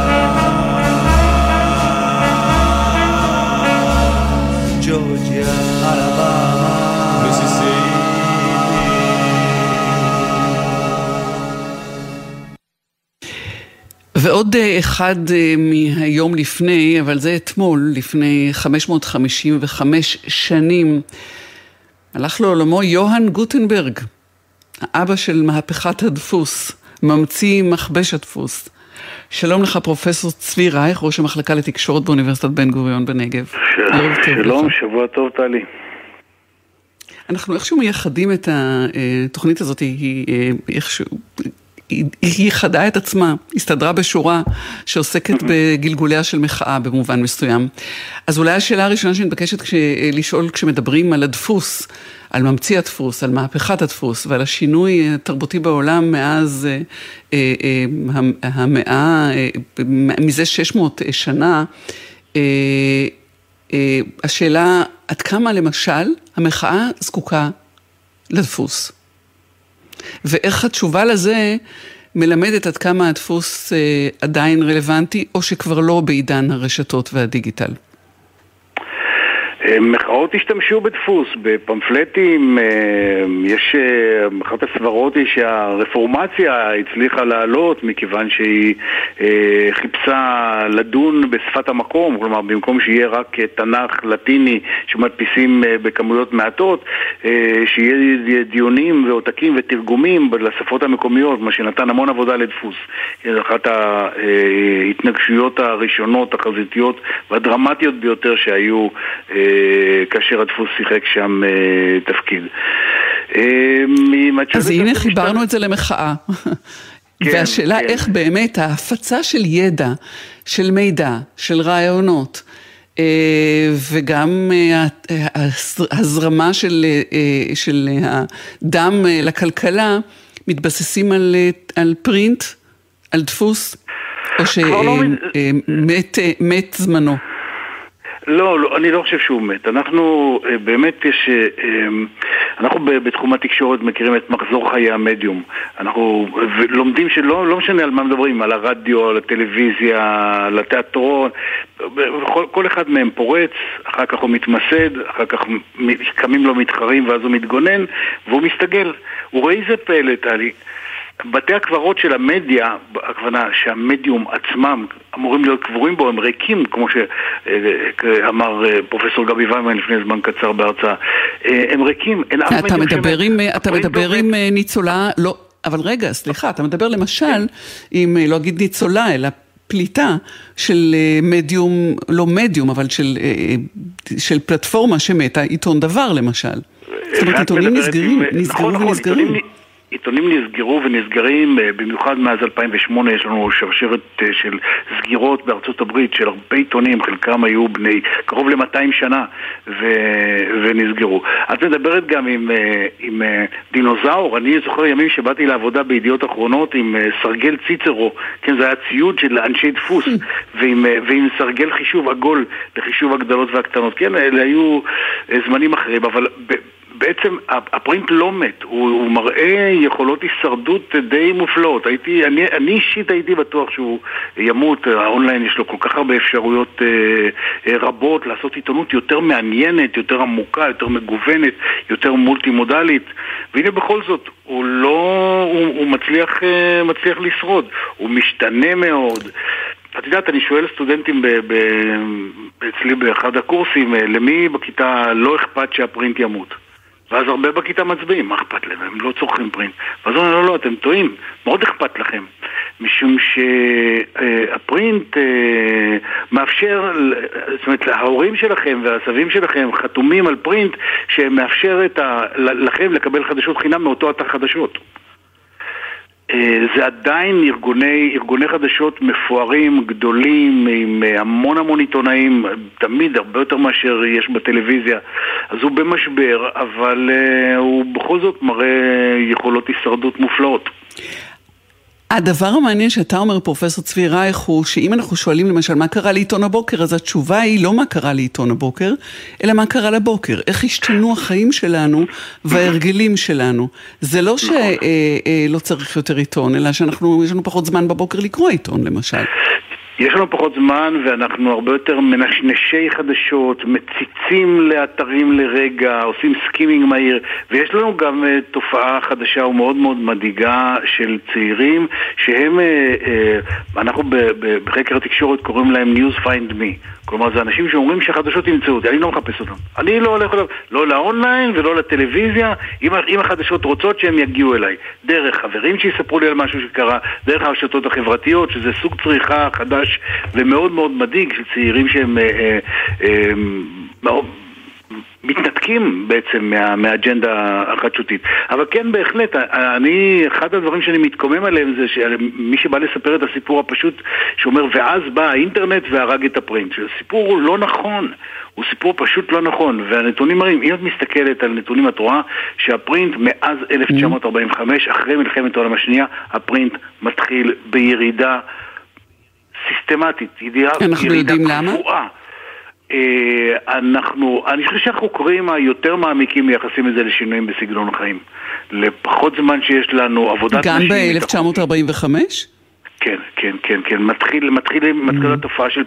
ועוד אה, אחד אה, מהיום לפני, אבל זה אתמול, לפני 555 שנים, הלך לעולמו יוהאן גוטנברג, האבא של מהפכת הדפוס, ממציא מכבש הדפוס. שלום לך פרופסור צבי רייך, ראש המחלקה לתקשורת באוניברסיטת בן גוריון בנגב. טוב שלום, לך. שבוע טוב טלי. אנחנו איכשהו מייחדים את התוכנית הזאת, היא אה, איכשהו, היא, ייחדה את עצמה, הסתדרה בשורה שעוסקת בגלגוליה של מחאה במובן מסוים. אז אולי השאלה הראשונה שמתבקשת כש, לשאול כשמדברים על הדפוס, על ממציא הדפוס, על מהפכת הדפוס ועל השינוי התרבותי בעולם מאז אה, אה, אה, המאה, אה, מזה 600 שנה, אה, אה, השאלה עד כמה למשל המחאה זקוקה לדפוס. ואיך התשובה לזה מלמדת עד כמה הדפוס אה, עדיין רלוונטי, או שכבר לא בעידן הרשתות והדיגיטל. מחאות השתמשו בדפוס, בפמפלטים, יש, אחת הסברות היא שהרפורמציה הצליחה לעלות מכיוון שהיא חיפשה לדון בשפת המקום, כלומר במקום שיהיה רק תנ"ך לטיני שמדפיסים בכמויות מעטות, שיהיה דיונים ועותקים ותרגומים לשפות המקומיות, מה שנתן המון עבודה לדפוס. אחת ההתנגשויות הראשונות, החזיתיות והדרמטיות ביותר שהיו כאשר הדפוס שיחק שם תפקיד. אז הנה חיברנו את זה למחאה. כן, והשאלה כן. איך באמת ההפצה של ידע, של מידע, של רעיונות, אה, וגם אה, ההזרמה של, אה, של הדם אה, לכלכלה מתבססים על, אה, על פרינט, על דפוס, או כבר לא מת- שמת מת זמנו. לא, לא, אני לא חושב שהוא מת. אנחנו, אה, באמת יש... אה, אה, אנחנו בתחום התקשורת מכירים את מחזור חיי המדיום. אנחנו לומדים שלא לא משנה על מה מדברים, על הרדיו, על הטלוויזיה, על התיאטרון. כל, כל אחד מהם פורץ, אחר כך הוא מתמסד, אחר כך קמים לו מתחרים ואז הוא מתגונן, והוא מסתגל. וראה איזה פלא, טלי. בתי הקברות של המדיה, הכוונה שהמדיום עצמם אמורים להיות קבורים בו, הם ריקים, כמו שאמר אה, פרופסור גבי ויימן לפני זמן קצר בהרצאה. אה, הם ריקים, אין אף אתה מדיום. עם, אתה מדבר. עם אה, ניצולה, לא, אבל רגע, סליחה, אתה מדבר למשל עם, אה, לא אגיד ניצולה, אלא פליטה של אה, מדיום, לא מדיום, אבל של, אה, אה, של פלטפורמה שמתה, עיתון דבר למשל. זאת אומרת, עיתונים נסגרים, נסגרו נכון, נכון, ונסגרים. עיתונים- נסגרו ונסגרים, אה, במיוחד מאז 2008 יש לנו שרשרת אה, של סגירות בארצות הברית של הרבה עיתונים, חלקם היו בני קרוב ל-200 שנה ו... ונסגרו. את מדברת גם עם, אה, עם דינוזאור, אני זוכר ימים שבאתי לעבודה בידיעות אחרונות עם סרגל ציצרו, כן, זה היה ציוד של אנשי דפוס, ועם, אה, ועם סרגל חישוב עגול לחישוב הגדלות והקטנות, כן, אלה היו זמנים אחרים, אבל... ב... בעצם הפרינט לא מת, הוא, הוא מראה יכולות הישרדות די מופלאות. הייתי, אני, אני אישית הייתי בטוח שהוא ימות, האונליין יש לו כל כך הרבה אפשרויות אה, אה, רבות לעשות עיתונות יותר מעניינת, יותר עמוקה, יותר מגוונת, יותר מולטי מודלית, והנה בכל זאת, הוא לא, הוא, הוא מצליח, אה, מצליח לשרוד, הוא משתנה מאוד. את יודעת, אני שואל סטודנטים ב- ב- אצלי באחד הקורסים, אה, למי בכיתה לא אכפת שהפרינט ימות? ואז הרבה בכיתה מצביעים, מה אכפת להם? הם לא צורכים פרינט. ואז הוא אומר, לא, לא, אתם טועים, מאוד אכפת לכם. משום שהפרינט מאפשר, ל- זאת אומרת, ההורים שלכם והסבים שלכם חתומים על פרינט שמאפשר ה, לכם לקבל חדשות חינם מאותו אתר חדשות. אה, זה עדיין ארגוני, ארגוני חדשות מפוארים, גדולים, עם אה, המון המון עיתונאים, תמיד הרבה יותר מאשר יש בטלוויזיה. אז הוא במשבר, אבל uh, הוא בכל זאת מראה יכולות הישרדות מופלאות. הדבר המעניין שאתה אומר, פרופסור צבי רייך, הוא שאם אנחנו שואלים למשל מה קרה לעיתון הבוקר, אז התשובה היא לא מה קרה לעיתון הבוקר, אלא מה קרה לבוקר. איך השתנו החיים שלנו וההרגלים שלנו. זה לא שלא אה, אה, לא צריך יותר עיתון, אלא שאנחנו, יש לנו פחות זמן בבוקר לקרוא עיתון למשל. יש לנו פחות זמן ואנחנו הרבה יותר מנשנשי חדשות, מציצים לאתרים לרגע, עושים skimming מהיר ויש לנו גם אה, תופעה חדשה ומאוד מאוד מדאיגה של צעירים שהם, אה, אה, אנחנו בחקר התקשורת קוראים להם news find me כלומר זה אנשים שאומרים שהחדשות ימצאו אותי, אני לא מחפש אותם אני לא הולך אליו, לא לאונליין ולא לטלוויזיה אם, אם החדשות רוצות שהם יגיעו אליי דרך חברים שיספרו לי על משהו שקרה, דרך הרשתות החברתיות שזה סוג צריכה חדש ומאוד מאוד מדאיג של צעירים שהם אה, אה, אה. מתנתקים בעצם מה, מהאג'נדה החדשותית. אבל כן, בהחלט, אני, אחד הדברים שאני מתקומם עליהם זה שמי שבא לספר את הסיפור הפשוט, שאומר, ואז בא האינטרנט והרג את הפרינט. הסיפור הוא לא נכון, הוא סיפור פשוט לא נכון, והנתונים מראים, אם את מסתכלת על נתונים, את רואה שהפרינט מאז 1945, אחרי מלחמת העולם השנייה, הפרינט מתחיל בירידה סיסטמטית, ידיעה, אנחנו ירידה יודעים למה? קבועה. אה, אנחנו, אני חושב שהחוקרים היותר מעמיקים מייחסים את זה לשינויים בסגנון החיים. לפחות זמן שיש לנו עבודת גם נשים. ב-1945? כן, כן, כן, כן. מתחיל, מתחיל, מתחיל התופעה של,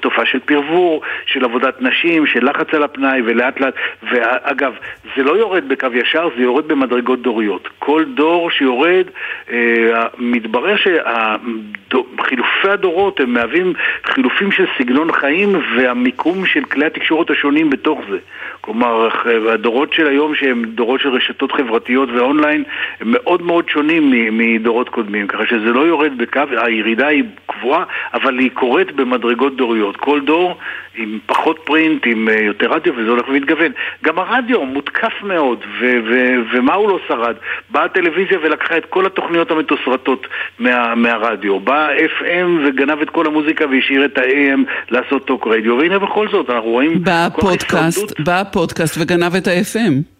תופעה של פרבור, של עבודת נשים, של לחץ על הפנאי, ולאט לאט, ואגב, זה לא יורד בקו ישר, זה יורד במדרגות דוריות. כל דור שיורד, אה, מתברר שחילופי הדורות הם מהווים חילופים של סגנון חיים והמיקום של כלי התקשורת השונים בתוך זה. כלומר, הדורות של היום שהם דורות של רשתות חברתיות ואונליין הם מאוד מאוד שונים מדורות קודמים, ככה שזה לא יורד בקו, הירידה היא קבועה, אבל היא קורית במדרגות דוריות. כל דור עם פחות print, עם אה, יותר רדיו, וזה הולך ומתגוון. גם הרדיו מותקף מאוד, ו- ו- ומה הוא לא שרד? באה הטלוויזיה ולקחה את כל התוכניות המתוסרטות מה- מהרדיו. בא FM וגנב את כל המוזיקה והשאיר את ה-AM לעשות talk radio, והנה בכל זאת, אנחנו רואים... בא הפודקאסט. בא הפודקאסט וגנב את ה-FM.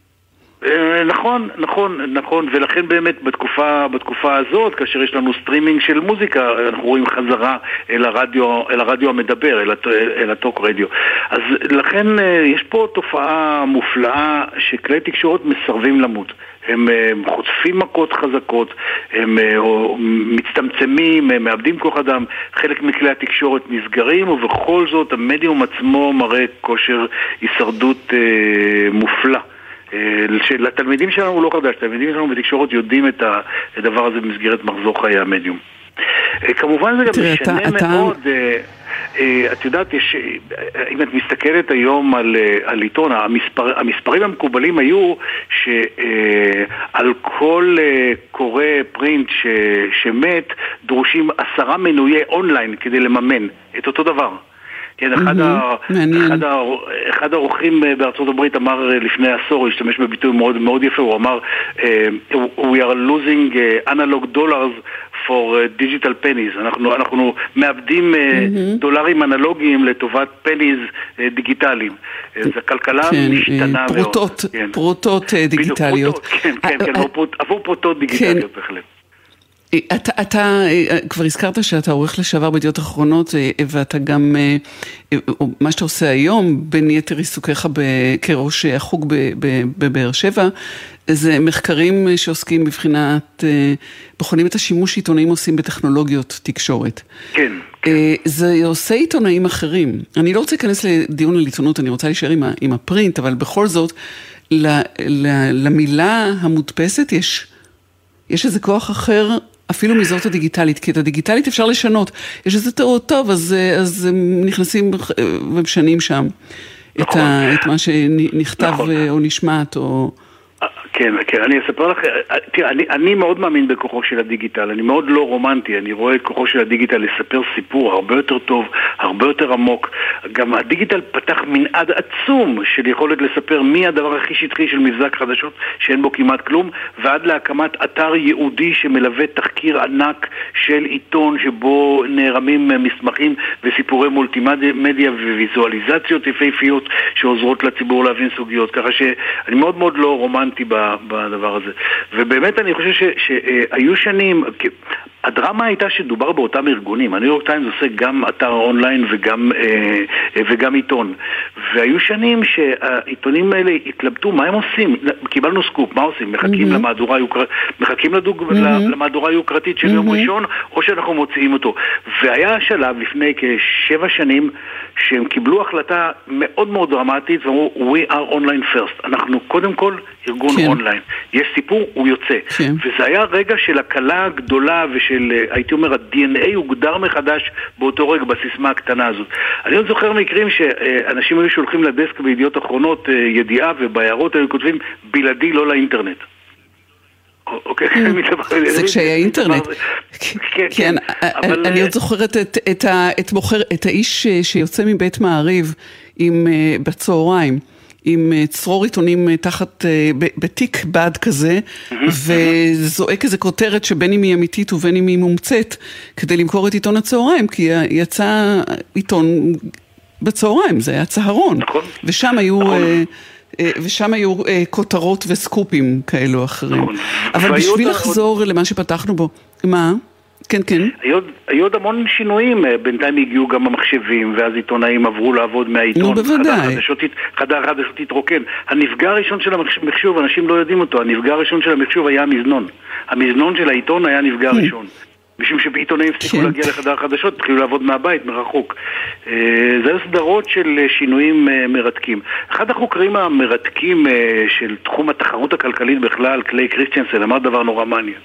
אה, נכון, נכון, נכון, ולכן באמת בתקופה, בתקופה הזאת, כאשר יש לנו סטרימינג של מוזיקה, אנחנו רואים חזרה אל הרדיו, אל הרדיו המדבר, אל, הט, אל הטוק רדיו. אז לכן אה, יש פה תופעה מופלאה שכלי תקשורת מסרבים למות. הם אה, חוטפים מכות חזקות, הם מצטמצמים, הם מאבדים כוח אדם, חלק מכלי התקשורת נסגרים, ובכל זאת המדיום עצמו מראה כושר הישרדות אה, מופלא. אה, שלתלמידים שלנו הוא לא חדש, תלמידים שלנו בתקשורת יודעים את הדבר הזה במסגרת מחזור חיי המדיום. אה, כמובן זה גם תראה, אתה- משנה אתה- מאוד, אה, אה, את יודעת, יש, אם את מסתכלת היום על, על עיתון, המספר, המספרים המקובלים היו שעל כל קורא פרינט ש, שמת, דרושים עשרה מנויי אונליין כדי לממן את אותו דבר. כן, אחד, ה... מעניין. אחד, ה... אחד האורחים אה, בארצות הברית אמר אה, לפני עשור, הוא השתמש בביטוי מאוד, מאוד יפה, הוא אמר אה, We are losing analog dollars for digital pennies. אנחנו, אנחנו מאבדים אה, דולרים אנלוגיים לטובת פניז דיגיטליים. אז הכלכלה כן, משתנה מאוד. פרוטות, כן. פרוטות אה, בדיוק, דיגיטליות. פרוטות, כן, כן, כן, עבור פרוט- עבור פרוטות דיגיטליות בהחלט. אתה, אתה כבר הזכרת שאתה עורך לשעבר בידיעות אחרונות ואתה גם, מה שאתה עושה היום, בין יתר עיסוקיך ב- כראש החוג בבאר שבע, זה מחקרים שעוסקים בבחינת, אה, בוחנים את השימוש שעיתונאים עושים בטכנולוגיות תקשורת. כן. אה, זה עושה עיתונאים אחרים. אני לא רוצה להיכנס לדיון על עיתונות, אני רוצה להישאר עם, עם הפרינט, אבל בכל זאת, ל, ל, למילה המודפסת יש, יש איזה כוח אחר. אפילו מזאת הדיגיטלית, כי את הדיגיטלית אפשר לשנות. יש איזה תיאוריות טוב, אז, אז נכנסים אה, ומשנים שם את, נכון. ה, את מה שנכתב נכון. אה, או נשמט, או... כן, כן, אני אספר לך, תראה, אני, אני מאוד מאמין בכוחו של הדיגיטל, אני מאוד לא רומנטי, אני רואה את כוחו של הדיגיטל לספר סיפור הרבה יותר טוב, הרבה יותר עמוק. גם הדיגיטל פתח מנעד עצום של יכולת לספר מהדבר הכי שטחי של מבזק חדשות, שאין בו כמעט כלום, ועד להקמת אתר ייעודי שמלווה תחקיר ענק של עיתון שבו נערמים מסמכים וסיפורי מולטימדיה וויזואליזציות יפהפיות שעוזרות לציבור להבין סוגיות, ככה שאני מאוד מאוד לא רומנטי ב- בדבר הזה. ובאמת אני חושב שהיו שנים, הדרמה הייתה שדובר באותם ארגונים, הניו יורק טיימס עושה גם אתר אונליין וגם, אה, אה, וגם עיתון. והיו שנים שהעיתונים האלה התלבטו מה הם עושים. קיבלנו סקופ, מה עושים? מחכים למהדורה היוקרתית, מחכים לדוג... למהדורה היוקרתית של יום ראשון, או שאנחנו מוציאים אותו. והיה שלב לפני כשבע שנים שהם קיבלו החלטה מאוד מאוד דרמטית ואמרו We are online first. אנחנו קודם כל ארגון כן. אונליין. יש סיפור, הוא יוצא. כן. וזה היה רגע של הקלה גדולה ושל, אה, הייתי אומר, ה-DNA הוגדר מחדש באותו רגע, בסיסמה הקטנה הזאת. אני עוד זוכר מקרים שאנשים היו שולחים לדסק בידיעות אחרונות אה, ידיעה ובהערות היו כותבים בלעדי לא לאינטרנט. אוקיי, זה כשהיה אינטרנט. כן, כן, אני אה, עוד זוכרת את, האיש שיוצא מבית מעריב בצהריים. עם אה, צרור עיתונים אה, תחת, אה, בתיק בד כזה, וזועק איזה כותרת שבין אם היא אמיתית ובין אם היא מומצאת, כדי למכור את עיתון הצהריים, כי יצא עיתון בצהריים, זה היה צהרון. נכון. ושם היו... נכון. ושם היו כותרות וסקופים כאלו או אחרים. נכון. אבל בשביל עוד- לחזור למה שפתחנו בו, מה? כן, כן. היו, היו עוד המון שינויים, אה, בינתיים הגיעו גם המחשבים, ואז עיתונאים עברו לעבוד מהעיתון. נו, בוודאי. חדר החדשות התרוקן. הנפגע הראשון של המחשוב, אנשים לא יודעים אותו, הנפגע הראשון של המחשוב היה המזנון. המזנון של העיתון היה הנפגע הראשון. משום שעיתונאים הפסיקו כן. להגיע לחדר החדשות, התחילו לעבוד מהבית, מרחוק. אה, זה היו סדרות של אה, שינויים אה, מרתקים. אחד החוקרים המרתקים של תחום התחרות הכלכלית בכלל, קליי קריסטיאנסן, אמר דבר נורא מעניין.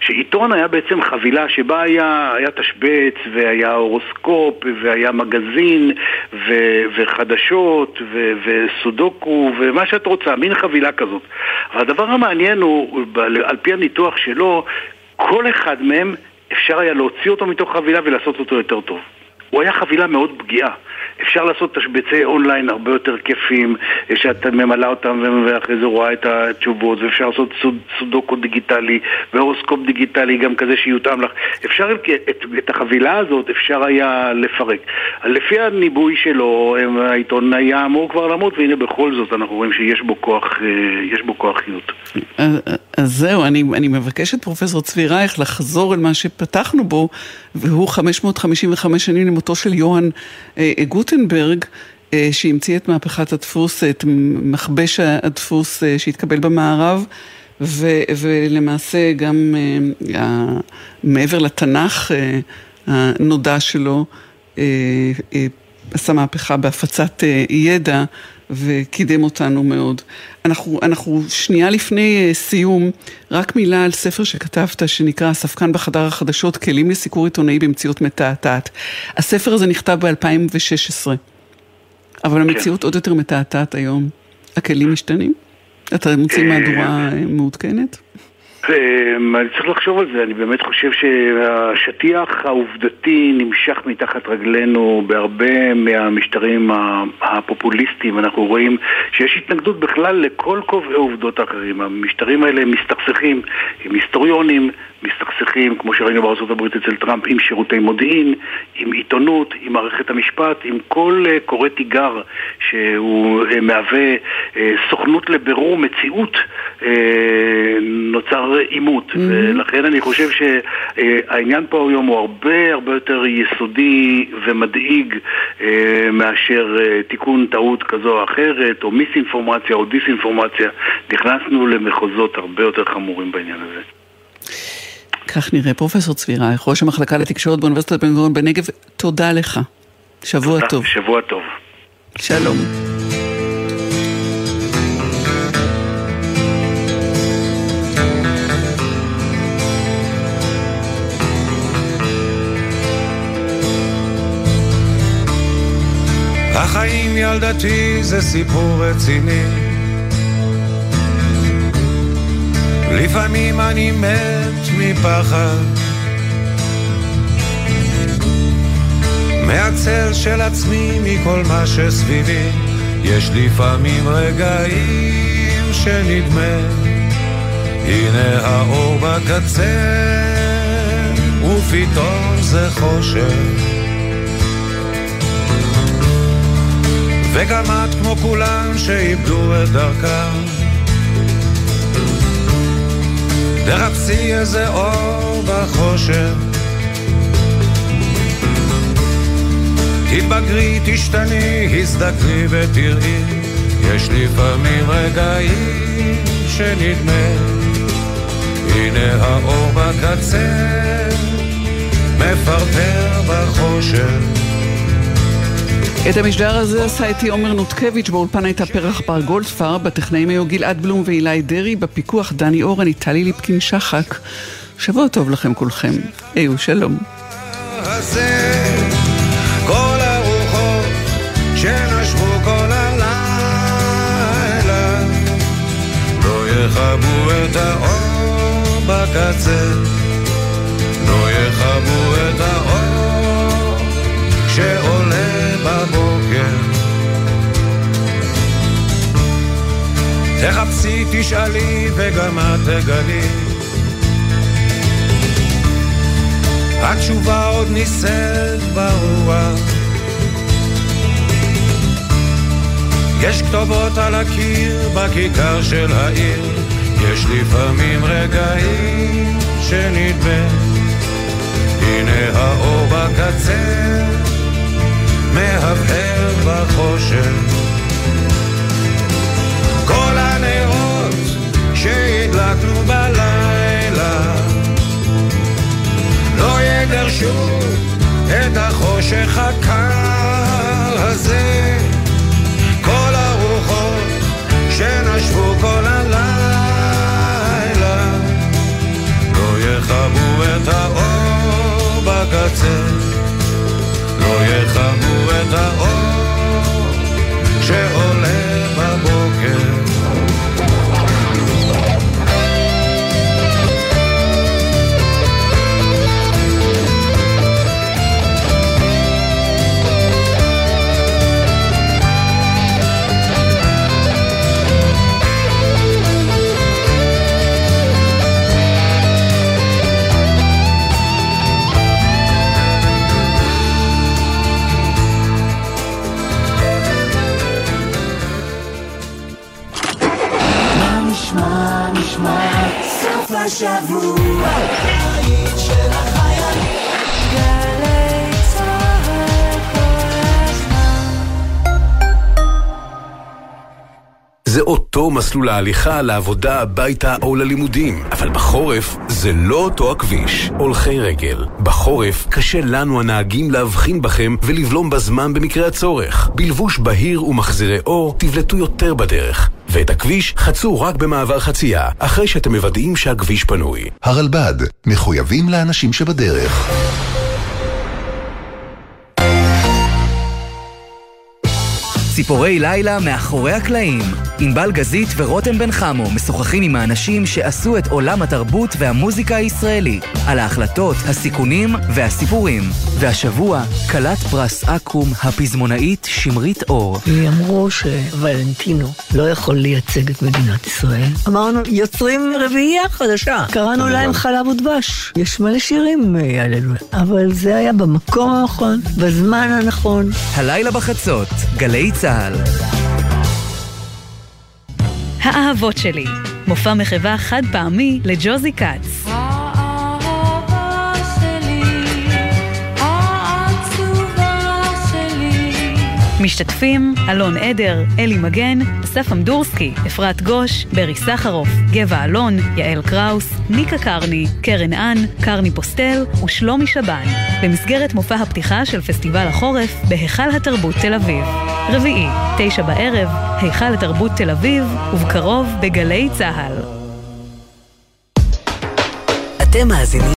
שעיתון היה בעצם חבילה שבה היה, היה תשבץ, והיה הורוסקופ, והיה מגזין, ו, וחדשות, ו, וסודוקו, ומה שאת רוצה, מין חבילה כזאת. אבל הדבר המעניין הוא, על פי הניתוח שלו, כל אחד מהם אפשר היה להוציא אותו מתוך חבילה ולעשות אותו יותר טוב. הוא היה חבילה מאוד פגיעה. אפשר לעשות תשבצי אונליין הרבה יותר כיפים, שאת ממלאה אותם ואחרי זה רואה את התשובות, ואפשר לעשות סוד, סודוקו דיגיטלי והורוסקופ דיגיטלי גם כזה שיותאם לך. אפשר את, את החבילה הזאת אפשר היה לפרק. לפי הניבוי שלו, העיתון היה אמור כבר למות, והנה בכל זאת אנחנו רואים שיש בו כוח, אה, יש בו כוח חיות. אז זהו, אני, אני מבקשת פרופסור צבי רייך לחזור אל מה שפתחנו בו, והוא 555 שנים למותו של יוהאן אה, גוטנברג. אה, שהמציא את מהפכת הדפוס, את מכבש הדפוס אה, שהתקבל במערב, ו, ולמעשה גם אה, מעבר לתנ"ך הנודע שלו, עשה מהפכה בהפצת ידע וקידם אותנו מאוד. אנחנו, אנחנו שנייה לפני סיום, רק מילה על ספר שכתבת שנקרא הספקן בחדר החדשות, כלים לסיקור עיתונאי במציאות מתעתעת. הספר הזה נכתב ב-2016. אבל המציאות עוד יותר מתעתעת היום. הכלים משתנים? אתה מוציא מהדורה מעודכנת? אמ, אני צריך לחשוב על זה, אני באמת חושב שהשטיח העובדתי נמשך מתחת רגלינו בהרבה מהמשטרים הפופוליסטיים. אנחנו רואים שיש התנגדות בכלל לכל קובעי עובדות אחרים. המשטרים האלה מסתכסכים עם היסטוריונים, מסתכסכים, כמו שראינו בארה"ב אצל טראמפ, עם שירותי מודיעין, עם עיתונות, עם מערכת המשפט, עם כל אה, קורא תיגר שהוא אה, מהווה אה, סוכנות לבירור מציאות, נוצר עימות. Mm-hmm. ולכן אני חושב שהעניין פה היום הוא הרבה הרבה יותר יסודי ומדאיג מאשר תיקון טעות כזו או אחרת, או מיסאינפורמציה או דיסאינפורמציה. נכנסנו למחוזות הרבה יותר חמורים בעניין הזה. כך נראה. פרופסור צבי רייך, ראש המחלקה לתקשורת באוניברסיטת בן גוריון בנגב, תודה לך. שבוע תודה, טוב. שבוע טוב. שלום. החיים ילדתי זה סיפור רציני לפעמים אני מת מפחד. מהצל של עצמי מכל מה שסביבי. יש לפעמים רגעים שנדמה. הנה האור בקצה ופתאום זה חושך. וגם את כמו כולם שאיבדו את דרכם תחפשי איזה אור בחושך. תתבגרי, תשתני, הזדקרי ותראי יש לפעמים רגעים שנדמה. הנה האור בקצה מפרפר בחושך את המשדר הזה עשה איתי עומר נותקביץ', באולפן הייתה פרח בר גולדפר, בטכנאים היו גלעד בלום ואילי דרעי, בפיקוח דני אורן, טלי ליפקין שחק. שבוע טוב לכם כולכם. היו שלום. כל לא לא שעולה בבוקר. תחפשי, תשאלי, וגם את תגלי. התשובה עוד נישאת ברוח. יש כתובות על הקיר בכיכר של העיר, יש לפעמים רגעים שנדמה, הנה האור בקצה. מהבהר בחושך. כל הנרות שהדלקנו בלילה לא יגרשו את החושך הקר הזה. כל הרוחות שנשבו כל הלילה לא יכבו את האור בקצה. לא יכבו את האור שעולה הבית זה אותו מסלול ההליכה לעבודה, הביתה או ללימודים. אבל בחורף זה לא אותו הכביש. הולכי רגל. בחורף קשה לנו הנהגים להבחין בכם ולבלום בזמן במקרה הצורך. בלבוש בהיר ומחזירי אור תבלטו יותר בדרך. ואת הכביש חצו רק במעבר חצייה, אחרי שאתם מוודאים שהכביש פנוי. הרלב"ד, מחויבים לאנשים שבדרך. ציפורי לילה מאחורי הקלעים. ענבל גזית ורותם בן חמו משוחחים עם האנשים שעשו את עולם התרבות והמוזיקה הישראלי, על ההחלטות, הסיכונים והסיפורים. והשבוע, כלת פרס אקו"ם הפזמונאית שמרית אור. אמרו שוולנטינו לא יכול לייצג את מדינת ישראל. אמרנו, יוצרים רביעייה חדשה. קראנו להם חלב ודבש. יש מלא שירים, הללויה. אבל זה היה במקום הנכון, בזמן הנכון. הלילה בחצות, גלי צה"ל. האהבות שלי, מופע מחווה חד פעמי לג'וזי כץ. משתתפים אלון עדר, אלי מגן, אסף אמדורסקי, אפרת גוש, ברי סחרוף, גבע אלון, יעל קראוס, ניקה קרני, קרן אן, קרני פוסטל ושלומי שבן, במסגרת מופע הפתיחה של פסטיבל החורף בהיכל התרבות תל אביב. רביעי, תשע בערב, היכל התרבות תל אביב, ובקרוב בגלי צה"ל. אתם מאזינים